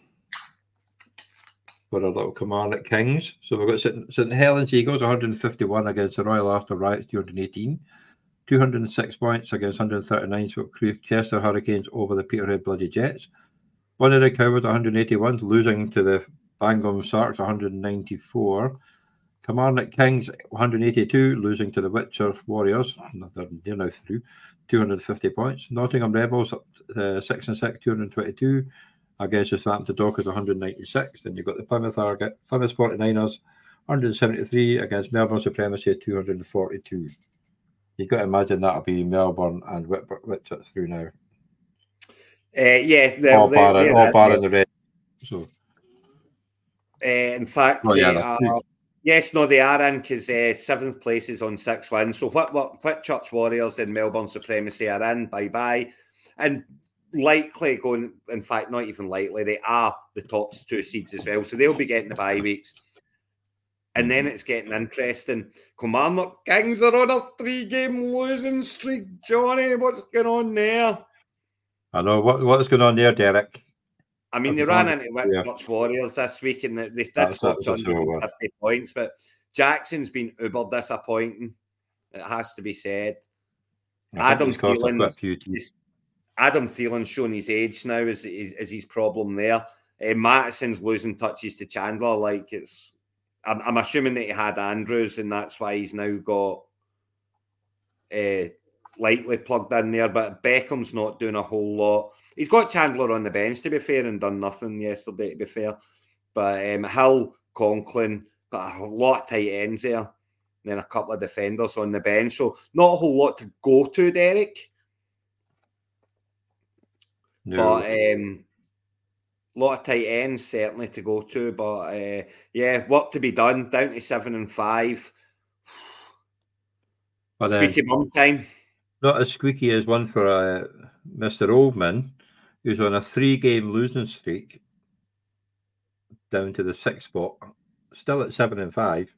for our little Kilmarnock Kings. So we've got St, St Helens Eagles 151 against the Royal After Riots 218, 206 points against 139 for Chester Hurricanes over the Peterhead Bloody Jets. The Cowards 181, losing to the Bangor Sharks 194. Kilmarnock Kings 182, losing to the Whitchurch Warriors. They're, now through. 250 points. Nottingham Rebels uh, 6 and 6, 222 against the Southampton Dockers 196. Then you've got the Plymouth Argyle, Plymouth 49ers 173 against Melbourne Supremacy 242. You've got to imagine that'll be Melbourne and Whitbur- Whitchurch through now. Uh, yeah, they're, all they're, bar, they're all at- bar in the red. So Uh, in fact, Oh, yeah, they are, yes, no, they are in because uh, seventh place is on six wins. So what what what Church Warriors and Melbourne Supremacy are in, bye bye, and likely going. In fact, not even likely, they are the top two seeds as well. So they'll be getting the bye weeks. And then it's getting interesting. Kilmarnock Kings are on a three-game losing streak. Johnny, what's going on there? I know what what's going on there, Derek. I mean, they ran into yeah. Dutch Warriors this week and they they did That's- score that was a slow one. 250 points, but Jackson's been uber disappointing. It has to be said. I Adam he's cost Thielen quick few teams. Adam Thielen's shown his age now as, is is his problem there. Uh, Mattison's losing touches to Chandler. Like it's, I'm, I'm assuming that he had Andrews and that's why he's now got uh, Likely plugged in there. But Beckham's not doing a whole lot. He's got Chandler on the bench to be fair and done nothing yesterday to be fair. But um, Hill, Conklin, got a lot of tight ends there. And then a couple of defenders on the bench. So not a whole lot to go to, Derek. No. But um, a lot of tight ends certainly to go to. But uh, yeah, work to be done. Down to seven and five. but then, Squeaky bum time. not as squeaky as one for uh, Mr. Oldman, who's on a three-game losing streak, down to the sixth spot, still at seven and five,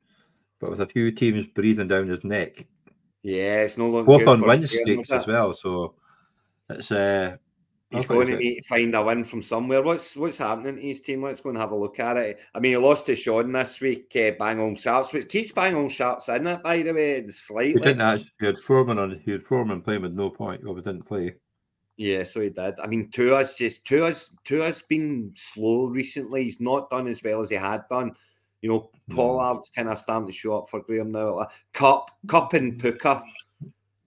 but with a few teams breathing down his neck, Yeah, it's no longer both on win streaks as well. So it's uh, He's I going to need to find a win from somewhere. What's what's happening to his team? Let's go and have a look at it. I mean, he lost to Sean this week, uh, Bangor Sharks, which keeps Bangor Sharks in it, by the way, slightly. he slightly. didn't actually. He had Foreman on. He had Foreman playing with no point. Well, he didn't play. Yeah, so he did. I mean, Tua's just Tua's Tua's been slow recently. He's not done as well as he had done. You know, No. Pollard's kind of starting to show up for Graham now. Kupp, Kupp and Puka.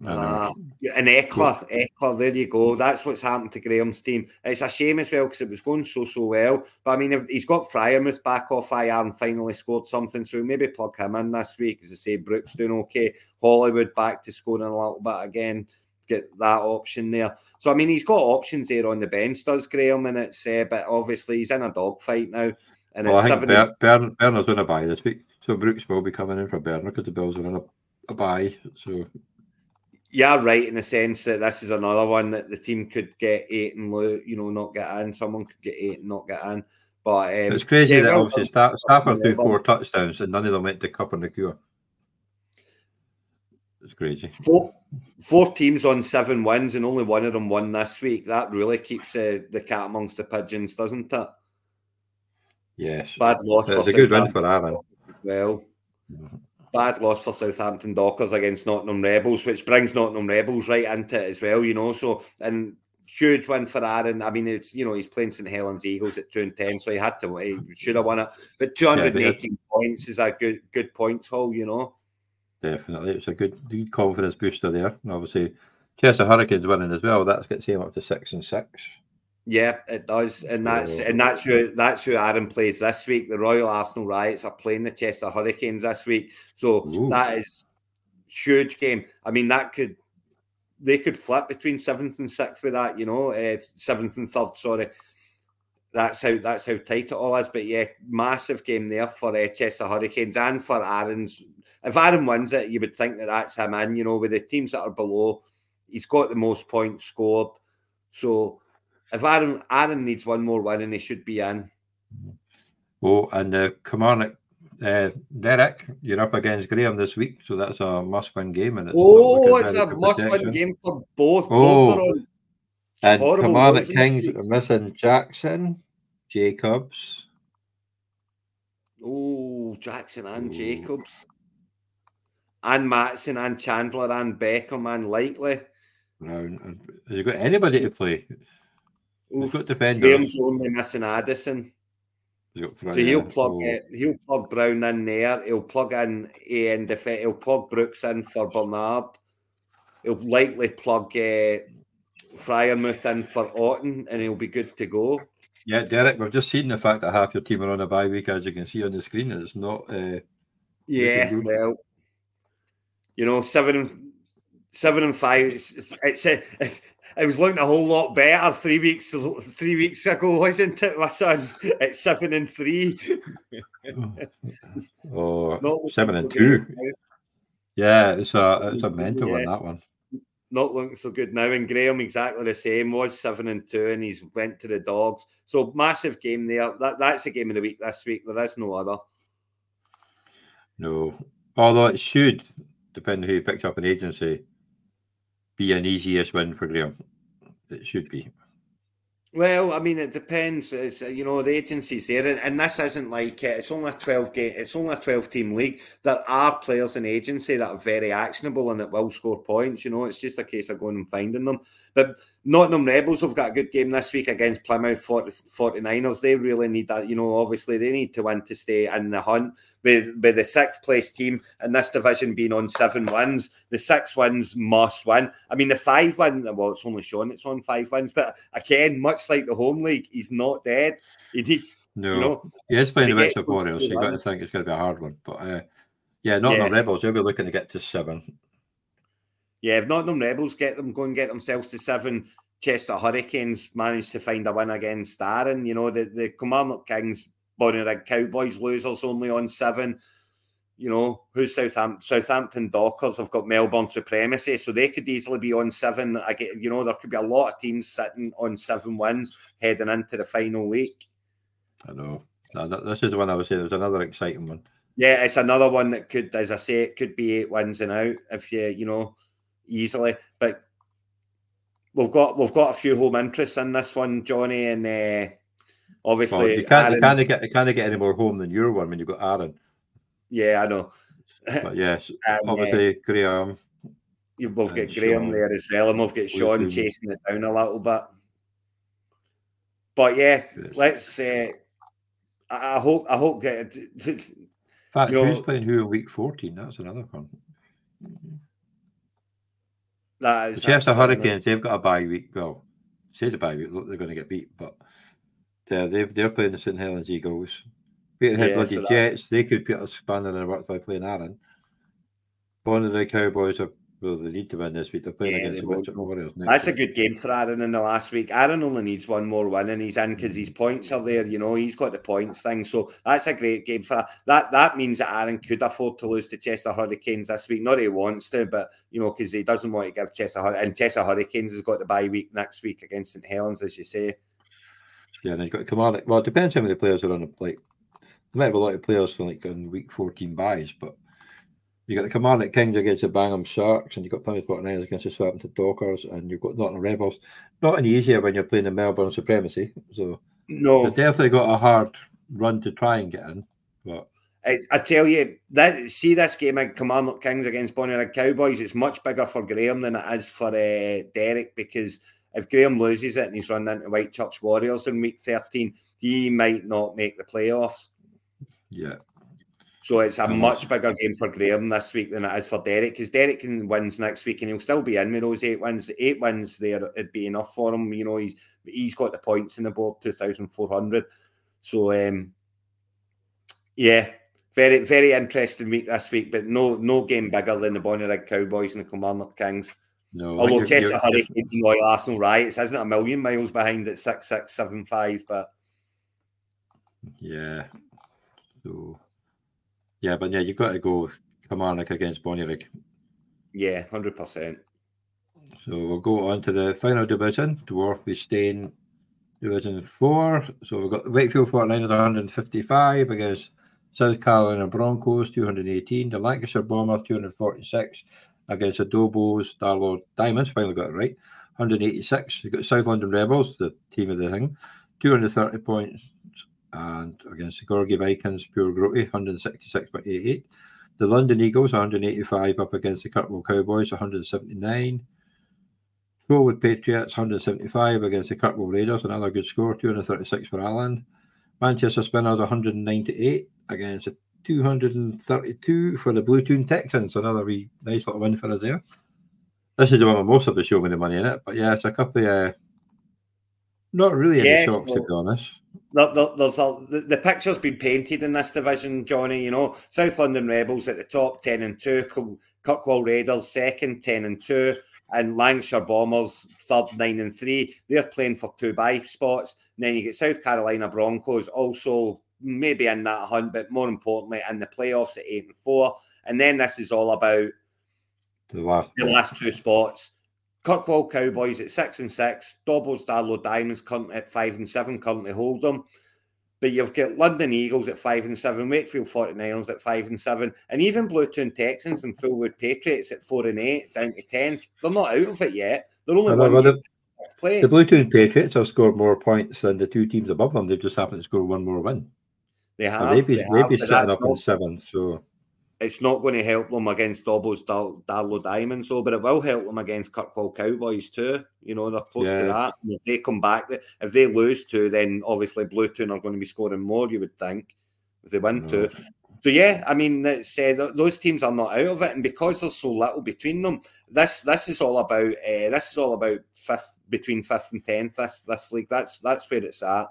Uh, and Ekeler, Ekeler, there you go. That's what's happened to Graham's team. It's a shame as well because it was going so, so well. But I mean, he's got Freiermuth back off IR and finally scored something, so maybe plug him in this week. As I say, Brooks doing okay. Hollywood back to scoring a little bit again. Get that option there. So, I mean, he's got options there on the bench, does Graham? And it's, uh, but obviously he's in a dogfight now. And well, it's I think seven. Ber- Bern- Bernard's on a bye this week, so Brooks will be coming in for Bernard because the Bills are on a, a bye. So Yeah, right. In the sense that this is another one that the team could get eight and lo- you know not get in. Someone could get eight and not get in. But um, it's crazy yeah, that well obviously done. Sta- Stafford threw four touchdowns and none of them went to Kupp and the cure. It's crazy. Four, four teams on seven wins, and only one of them won this week. That really keeps uh, the cat amongst the pigeons, doesn't it? Yes. Bad loss. It's a good win for Aaron. Well, bad loss for Southampton Dockers against Nottingham Rebels, which brings Nottingham Rebels right into it as well, you know. So, and huge win for Aaron. I mean, it's you know he's playing St Helens Eagles at two and ten, so he had to. He should have won it, but two hundred and eighteen yeah, points is a good good points haul, you know. Definitely, it's a good, good confidence booster there. And obviously, Chester Hurricanes winning as well. That's gets him up to six and six. Yeah, it does, and that's and that's who that's who Aaron plays this week. The Royal Arsenal Riots are playing the Chester Hurricanes this week, so Ooh. that is huge game. I mean, that could they could flip between seventh and sixth with that, you know, uh, seventh and third. Sorry, that's how that's how tight it all is. But yeah, massive game there for uh, Chester Hurricanes and for Aaron's if Aaron wins it, you would think that that's him in. You know, with the teams that are below, he's got the most points scored. So if Aaron Aaron needs one more win, and he should be in. Oh, and uh, come on, uh, Derek, you're up against Graham this week, so that's a must-win game. And it's oh, it's a must-win game for both. Oh, both and Kilmarnock Kings are missing Jackson, Jacobs. Oh, Jackson and Ooh. Jacobs and Mattison and Chandler and Beckham and Likely. Brown. Has he got anybody to play? He's got defenders. Graham's only missing Addison. So he'll plug oh. he'll plug Brown in there. He'll plug in and def- he'll plug Brooks in for Bernard. He'll likely plug uh, Freiermuth in for Otton, and he'll be good to go. Yeah, Derek, we've just seen the fact that half your team are on a bye week, as you can see on the screen, and it's not. Uh, yeah, well, you know, seven and seven and five. It's, it's, it's, it was looking a whole lot better three weeks three weeks ago, wasn't it, my son? It's seven and three. Oh, seven and two. Yeah, it's a it's a mental yeah. one that one. Not looking so good now. And Graham exactly the same was seven and two, and he's went to the dogs. So massive game there. That that's a game of the week this week. There is no other. No, although it should depending who picks up an agency, be an easiest win for Graham. It should be. Well, I mean, it depends. It's you know the agencies there, and, and this isn't like it. it's only a twelve game. It's only a twelve team league. There are players in agency that are very actionable and that will score points. You know, it's just a case of going and finding them. But Nottingham Rebels have got a good game this week against Plymouth 40, 49ers. They really need that. You know, obviously they need to win to stay in the hunt. With, with the sixth place team in this division being on seven wins, the six wins must win. I mean, the five win, well, it's only shown it's on five wins, but again, much like the home league, he's not dead. He needs, no, you know, he is playing the Wexford Warriors. So you got to think it's going to be a hard one. But uh, yeah, Nottingham yeah. Rebels, they'll be looking to get to seven. Yeah, if Nottingham Rebels get them, go and get themselves to seven. Chester Hurricanes managed to find a win against Aaron. You know, the, the Kilmarnock Kings, Bonnyrigg Cowboys losers only on seven. You know, who's Southampton? Southampton Dockers have got Melbourne supremacy, so they could easily be on seven. I get, you know, there could be a lot of teams sitting on seven wins heading into the final week. I know. this is the one I was saying. There's another exciting one. Yeah, it's another one that could, as I say, it could be eight wins and out if you, you know, easily. But we've got we've got a few home interests in this one, Johnny, and uh, obviously well, you can't, you can't get you can't get any more home than your one when you've got Aaron. Yeah, I know. But yes, and, obviously uh, Graham. We've got Graham Sean. there as well, and we've got Sean chasing it down a little bit. But yeah, let's. Uh, I hope. I hope. Get, In fact, you know, who's playing who in week fourteen? That's another one. That is Chester Hurricanes, they've got a bye week. Well, say the bye week, look, they're going to get beat, but they're, they've, they're playing the St. Helens Eagles. Beating yeah, bloody so Jets, they could put a spanner in the works by playing Aaron. One of the Cowboys are well, they need to win this week. They're playing yeah, against the Warriors. That's week. a good game for Aaron in the last week. Aaron only needs one more win, and he's in because his points are there. You know, he's got the points thing, so that's a great game for that. That means that Aaron could afford to lose to Chester Hurricanes this week. Not he wants to, but you know, because he doesn't want to give Chester and Chester Hurricanes has got the bye week next week against St Helens, as you say. Yeah, and he's got come. Well, it depends how many players are on the plate. There might be a lot of players for like on week fourteen buys, but You got the Kilmarnock Kings against the Bangor Sharks, and you've got Plymouth 49ers against the Southampton Dockers, and you've got Nottingham Rebels. Not any easier when you're playing the Melbourne Supremacy. So no, they've definitely got a hard run to try and get in. But I, I tell you that see this game at Kilmarnock Kings against Bonnyrigg Cowboys, it's much bigger for Graham than it is for uh, Derek because if Graham loses it and he's running into Whitchurch Warriors in week 13, he might not make the playoffs. Yeah. So it's a much bigger game for Graham this week than it is for Derek because Derek can wins next week and he'll still be in with those eight wins. Eight wins there, it'd be enough for him. You know, he's he's got the points in the board, two thousand four hundred. So um, yeah, very very interesting week this week, but no no game bigger than the Bonnyrigg Cowboys and the Kilmarnock Kings. No, although Chester Hurricanes and Royal Arsenal Riots isn't a million miles behind at six six seven five, but yeah, so yeah, but yeah, you've got to go Kilmarnock against Bonnyrigg. Yeah, hundred percent. So we'll go on to the final division, Dwarf Stain Division 4. So we've got Wakefield 49ers 155 against South Carolina Broncos 218, the Lancashire Bombers 246 against the Dobos Darlord Diamonds, finally got it right, 186. You've got South London Rebels, the team of the thing, 230 points and against the Gorgie Vikings, Pure Grotty, 166.88. The London Eagles, 185 up against the Kirkwall Cowboys, 179. Forward Patriots, 175 against the Kirkwall Raiders, another good score, 236 for Allen. Manchester Spinners, 198 against the 232 for the Blue Bluetoon Texans, another wee nice little win for us there. This is the one with most of the show with the money in it, but yeah, it's a couple of uh, not really any yes, shocks, well, to be honest. There, there, there's a, the, the, picture's been painted in this division, Johnny. You know, South London Rebels at the top, 10 and 2, Kirkwall Raiders second, 10 and 2, and Lancashire Bombers third, 9 and 3. They're playing for two bye spots. And then you get South Carolina Broncos also maybe in that hunt, but more importantly, in the playoffs at 8 and 4. And then this is all about the last, the last two spots. Kirkwall Cowboys at six and six, Dobos Darlow Diamonds currently at five and seven, currently hold them. But you've got London Eagles at five and seven, Wakefield 49ers at five and seven, and even Bluetoon Texans and Fulwood Patriots at four and eight, down to 10th. They're not out of it yet. They're only one the, the Bluetoon Patriots have scored more points than the two teams above them. They've just happened to score one more win. They have. they'd be, they be sitting up in seventh. So it's not going to help them against Dobos Dar- Darlow Diamonds, so but it will help them against Kirkwall Cowboys too. You know, they're close yeah. to that. And if they come back, if they lose to, then obviously Bluetoon are going to be scoring more, you would think, if they win no. to. So yeah, I mean, it's, uh, those teams are not out of it, and because there's so little between them, this this is all about uh, this is all about fifth between fifth and tenth. This this league, that's that's where it's at.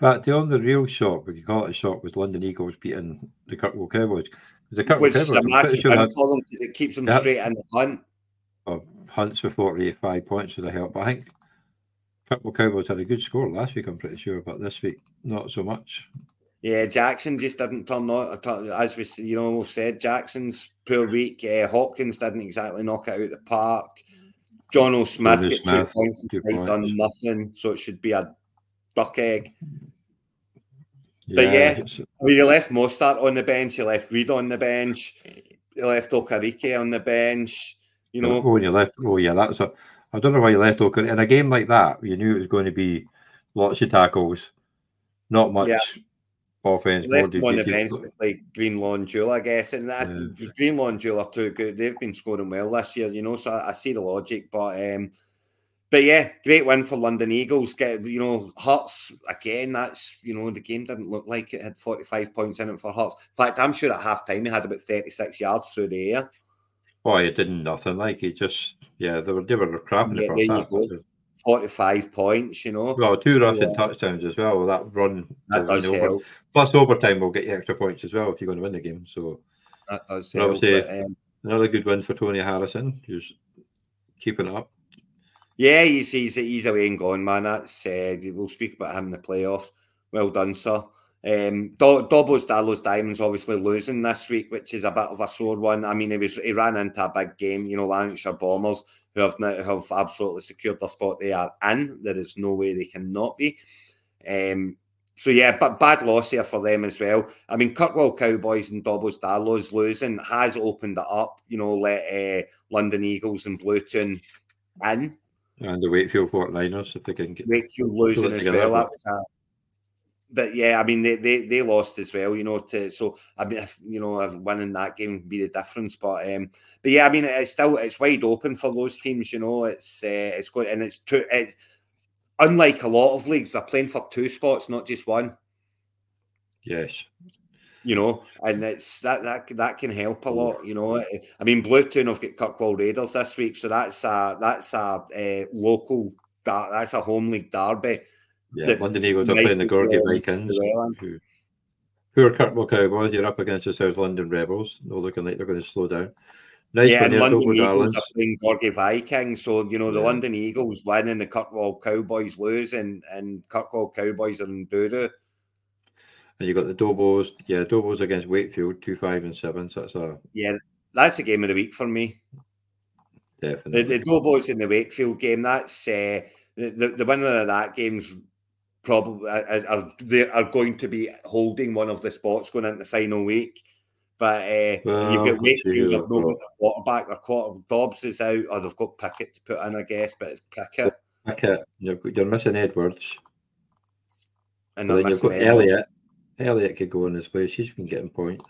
But the only real shock, if you call it a shock, was London Eagles beating the Kirkwall Cowboys. The Which is a massive sure win for them because it keeps them straight in the hunt. Oh, Hunt's for 45 points with a help. But I think Kirkwall Cowboys had a good score last week, I'm pretty sure, but this week, not so much. Yeah, Jackson just didn't turn out. As we you know, said, Jackson's poor week. Uh, Hopkins didn't exactly knock it out of the park. John O'Smith got two points and points. done nothing, so it should be a duck egg. But yeah, yeah I mean, you left Mostert on the bench, you left Reid on the bench, you left Okereke on the bench. You know, oh, when you left, oh yeah, that's a. I don't know why you left Okereke in a game like that. You knew it was going to be lots of tackles, not much yeah. offense. Left on the bench like Greenlaw and Jewell, I guess, and that yeah. Greenlaw and Jewell are too good. They've been scoring well this year, you know. So I, I see the logic, but um, but yeah, great win for London Eagles. Get you know, Hurts again. That's you know, the game didn't look like it had 45 points in it for Hurts. In fact, I'm sure at half time he had about 36 yards through the air. Oh, he didn't nothing. Like he just yeah, they were they were crap in yeah, the first half. 45 points, you know. Well, two rushing yeah. touchdowns as well. That run that does over. Help. Plus overtime will get you extra points as well if you're going to win the game. So that does help. But, um, another good win for Tony Harrison. Just keeping it up. Yeah, he's he's he's away and gone, man. That's uh, we'll speak about him in the playoffs. Well done, sir. Um, Do- Dobos Darlow's Diamonds obviously losing this week, which is a bit of a sore one. I mean, he was he ran into a big game. You know, Lancashire Bombers, who have now, have absolutely secured the spot they are in. There is no way they cannot be. Um, so yeah, but bad loss here for them as well. I mean, Kirkwall Cowboys and Dobbo's Darlows losing has opened it up. You know, let uh, London Eagles and Bluetoon in. And the Wakefield 49ers, if they can get Wakefield losing as well. That was a, but yeah, I mean they, they they lost as well, you know. To so I mean, if, you know, winning that game would be the difference. But um, but yeah, I mean, it's still it's wide open for those teams. You know, it's uh, it's good and it's two. It's, unlike a lot of leagues, they're playing for two spots, not just one. Yes. You know, and it's that that that can help a lot. You know, I mean, Bluetoon have got Kirkwall Raiders this week, so that's a that's a uh, local that's a home league derby. Yeah, London Eagles are playing the Gorgie Vikings. Who, who are Kirkwall Cowboys? You're up against the South London Rebels. No looking like they're going to slow down. Nice yeah, and London Eagles are playing Gorgie Vikings. So, you know, the yeah. London Eagles win and the Kirkwall Cowboys lose, and, and Kirkwall Cowboys are in Doodoo. And you got the Dobos, yeah, Dobos against Wakefield, two, five, and seven. So that's a yeah, that's the game of the week for me. Definitely, the, the Dobos in the Wakefield game. That's uh, the the winner of that game's probably are, they are going to be holding one of the spots going into the final week. But uh, well, you've got Wakefield, they've got quarterback. Their quarter Dobbs is out, or they've got Pickett to put in, I guess. But it's Pickett. Pickett. You're, you're missing Edwards. And then you've got Edwards. Elliott could go in this place. He's been getting points.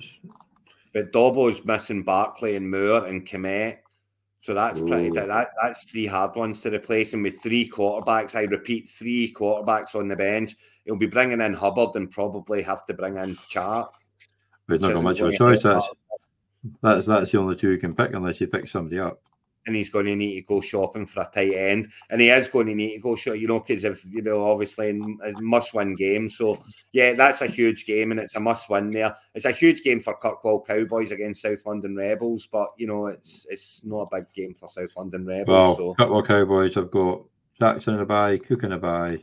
But Dobbo's missing Barkley and Moore and Kmet. So that's Ooh. pretty. Oh. That that's three hard ones to replace him with three quarterbacks. I repeat, three quarterbacks on the bench. He'll be bringing in Hubbard and probably have to bring in Chark. But not got much of a choice. That's, that's that's the only two you can pick unless you pick somebody up. And he's going to need to go shopping for a tight end, and he is going to need to go shop. You know, because if you know, obviously, a must-win game. So yeah, that's a huge game, and it's a must-win there. It's a huge game for Kirkwall Cowboys against South London Rebels, but you know, it's it's not a big game for South London Rebels. Well, so. Kirkwall Cowboys have got Jackson in a bye, Cook in a bye,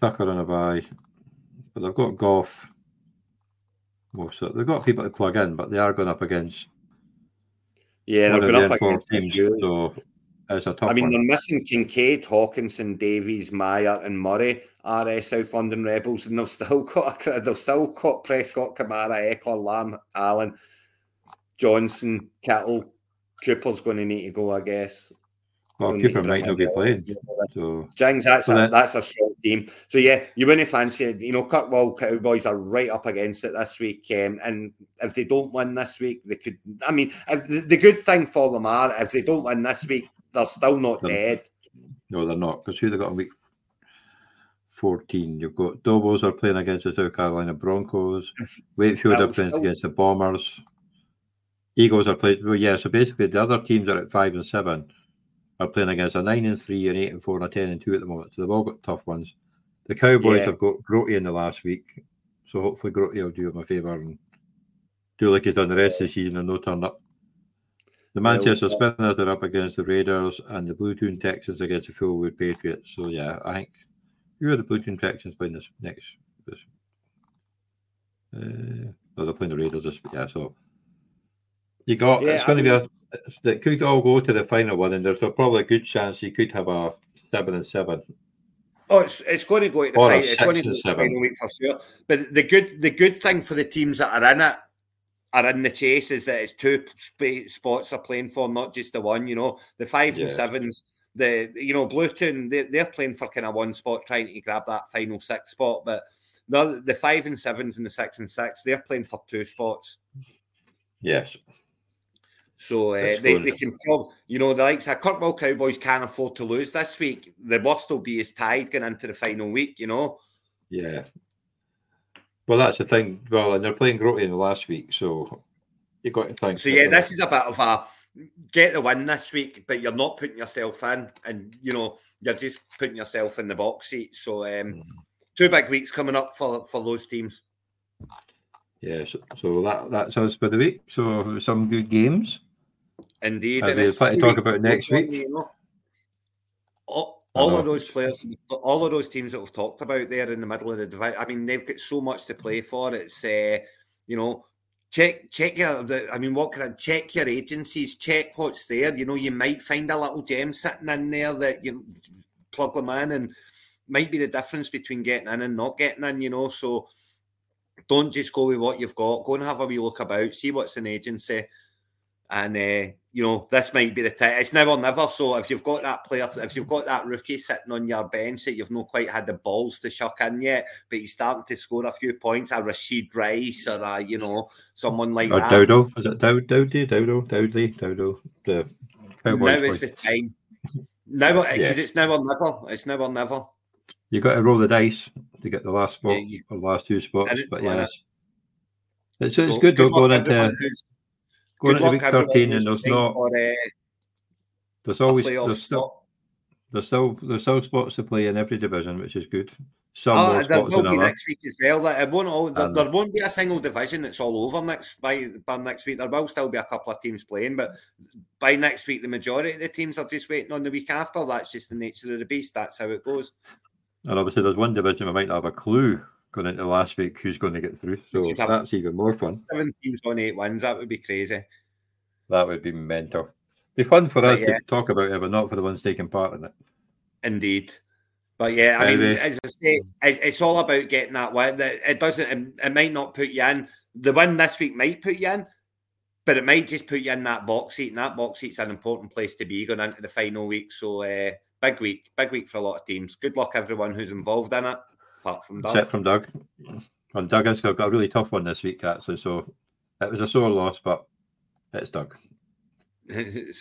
Tucker in a bye, but they've got Goff most of, they've got people to plug in, but they are going up against. Yeah, they're going up against teams. So it's a tough I mean, one. they're missing Kincaid, Hockenson, Davies, Meyer, and Murray are South London Rebels, and they've still got they've still got Prescott, Kamara, Ekeler, Lamb, Allen, Johnson, Kittle, Cooper's going to need to go, I guess. Well, Cooper might not be playing. So Jings, that's a, that's a strong team. So yeah, you wouldn't fancy it. You know, Kirkwall Cowboys are right up against it this week, um, and if they don't win this week, they could. I mean, the, the, good thing for them are if they don't win this week, they're still not they're, dead. No, they're not. Because who they got in week fourteen? You've got Dobos are playing against the South Carolina Broncos. Wakefield are playing still... against the Bombers. Eagles are playing. Well, yeah. So basically, the other teams are at five and seven are playing against a nine and three, an eight and four, and a ten and two at the moment. So they've all got tough ones. The Cowboys yeah. have got Grotty in the last week, so hopefully Grotty will do him a favour and do like he's done the rest of the season and no turn up. The Manchester yeah, Spinners are up against the Raiders and the Bluetoon Texans against the Fulwood Patriots. So yeah, I think who are the Bluetoon Texans playing this next? This, uh, oh, they're playing the Raiders this week. Yeah, so you got yeah, it's going to be a that could all go to the final one, and there's a probably a good chance you could have a seven and seven. Oh, it's, it's going to go to the final. It's going to go to the final week for sure. But the good the good thing for the teams that are in it are in the chase is that it's two sp- spots are playing for, not just the one. You know, the five yeah. and sevens. The you know Bluetoon they they're playing for kind of one spot, trying to grab that final six spot. But the the five and sevens and the six and six they're playing for two spots. Yes. So uh, they, they can probably, you know, the likes of Kirkwall Cowboys can't afford to lose this week. The worst will be is tied going into the final week, you know. Yeah. Well, that's the thing. Well, and they're playing Grote in the last week, so you got to think. So yeah, this is a bit of a get the win this week, but you're not putting yourself in, and you know you're just putting yourself in the box seat. So um, mm. two big weeks coming up for for those teams. Yeah, so, so that that's us for the week. So some good games. Indeed. And it's to talk about next week. You know, all, all of those players, all of those teams that we've talked about there in the middle of the divide. I mean, they've got so much to play for. It's uh, you know, check check your. I mean, what can I check your agencies? Check what's there. You know, you might find a little gem sitting in there that you plug them in and might be the difference between getting in and not getting in, you know. So don't just go with what you've got. Go and have a wee look about, see what's an agency, and uh, you know this might be the time. It's now or never. So if you've got that player, if you've got that rookie sitting on your bench that you've not quite had the balls to shuck in yet, but he's starting to score a few points, a Rashee Rice or a, you know someone like or that. Dodo, is it Dow Dowdy, Dodo, Dowdy, Dodo? The now is the time. Now, because yeah. it's now or never. It's now or never. You got to roll the dice to get the last spot yeah, you, or last two spots. But yes, it's, it's, so good though going into going into week thirteen, and there's not. For, uh, there's always there's still, there's still there's still spots to play in every division, which is good. Some oh, more there will be next week as well. It won't all, there, there, won't be a single division that's all over next by, by next week. There will still be a couple of teams playing, but by next week, the majority of the teams are just waiting on the week after. That's just the nature of the beast. That's how it goes. And obviously, there's one division we might not have a clue going into last week who's going to get through. So that's even more fun. Seven teams on eight wins. That would be crazy. That would be mental. Be fun for us yeah. to talk about it, but not for the ones taking part in it. Indeed. But yeah, I mean, as I say, it's, all about getting that win. It doesn't. It might not put you in. The win this week might put you in, but it might just put you in that box seat, and that box seat's an important place to be going into the final week. So uh, big week, big week for a lot of teams. Good luck everyone who's involved in it, apart from Doug. Except from Doug. And Doug has got a really tough one this week, actually. So it was a sore loss, but it's Doug. it's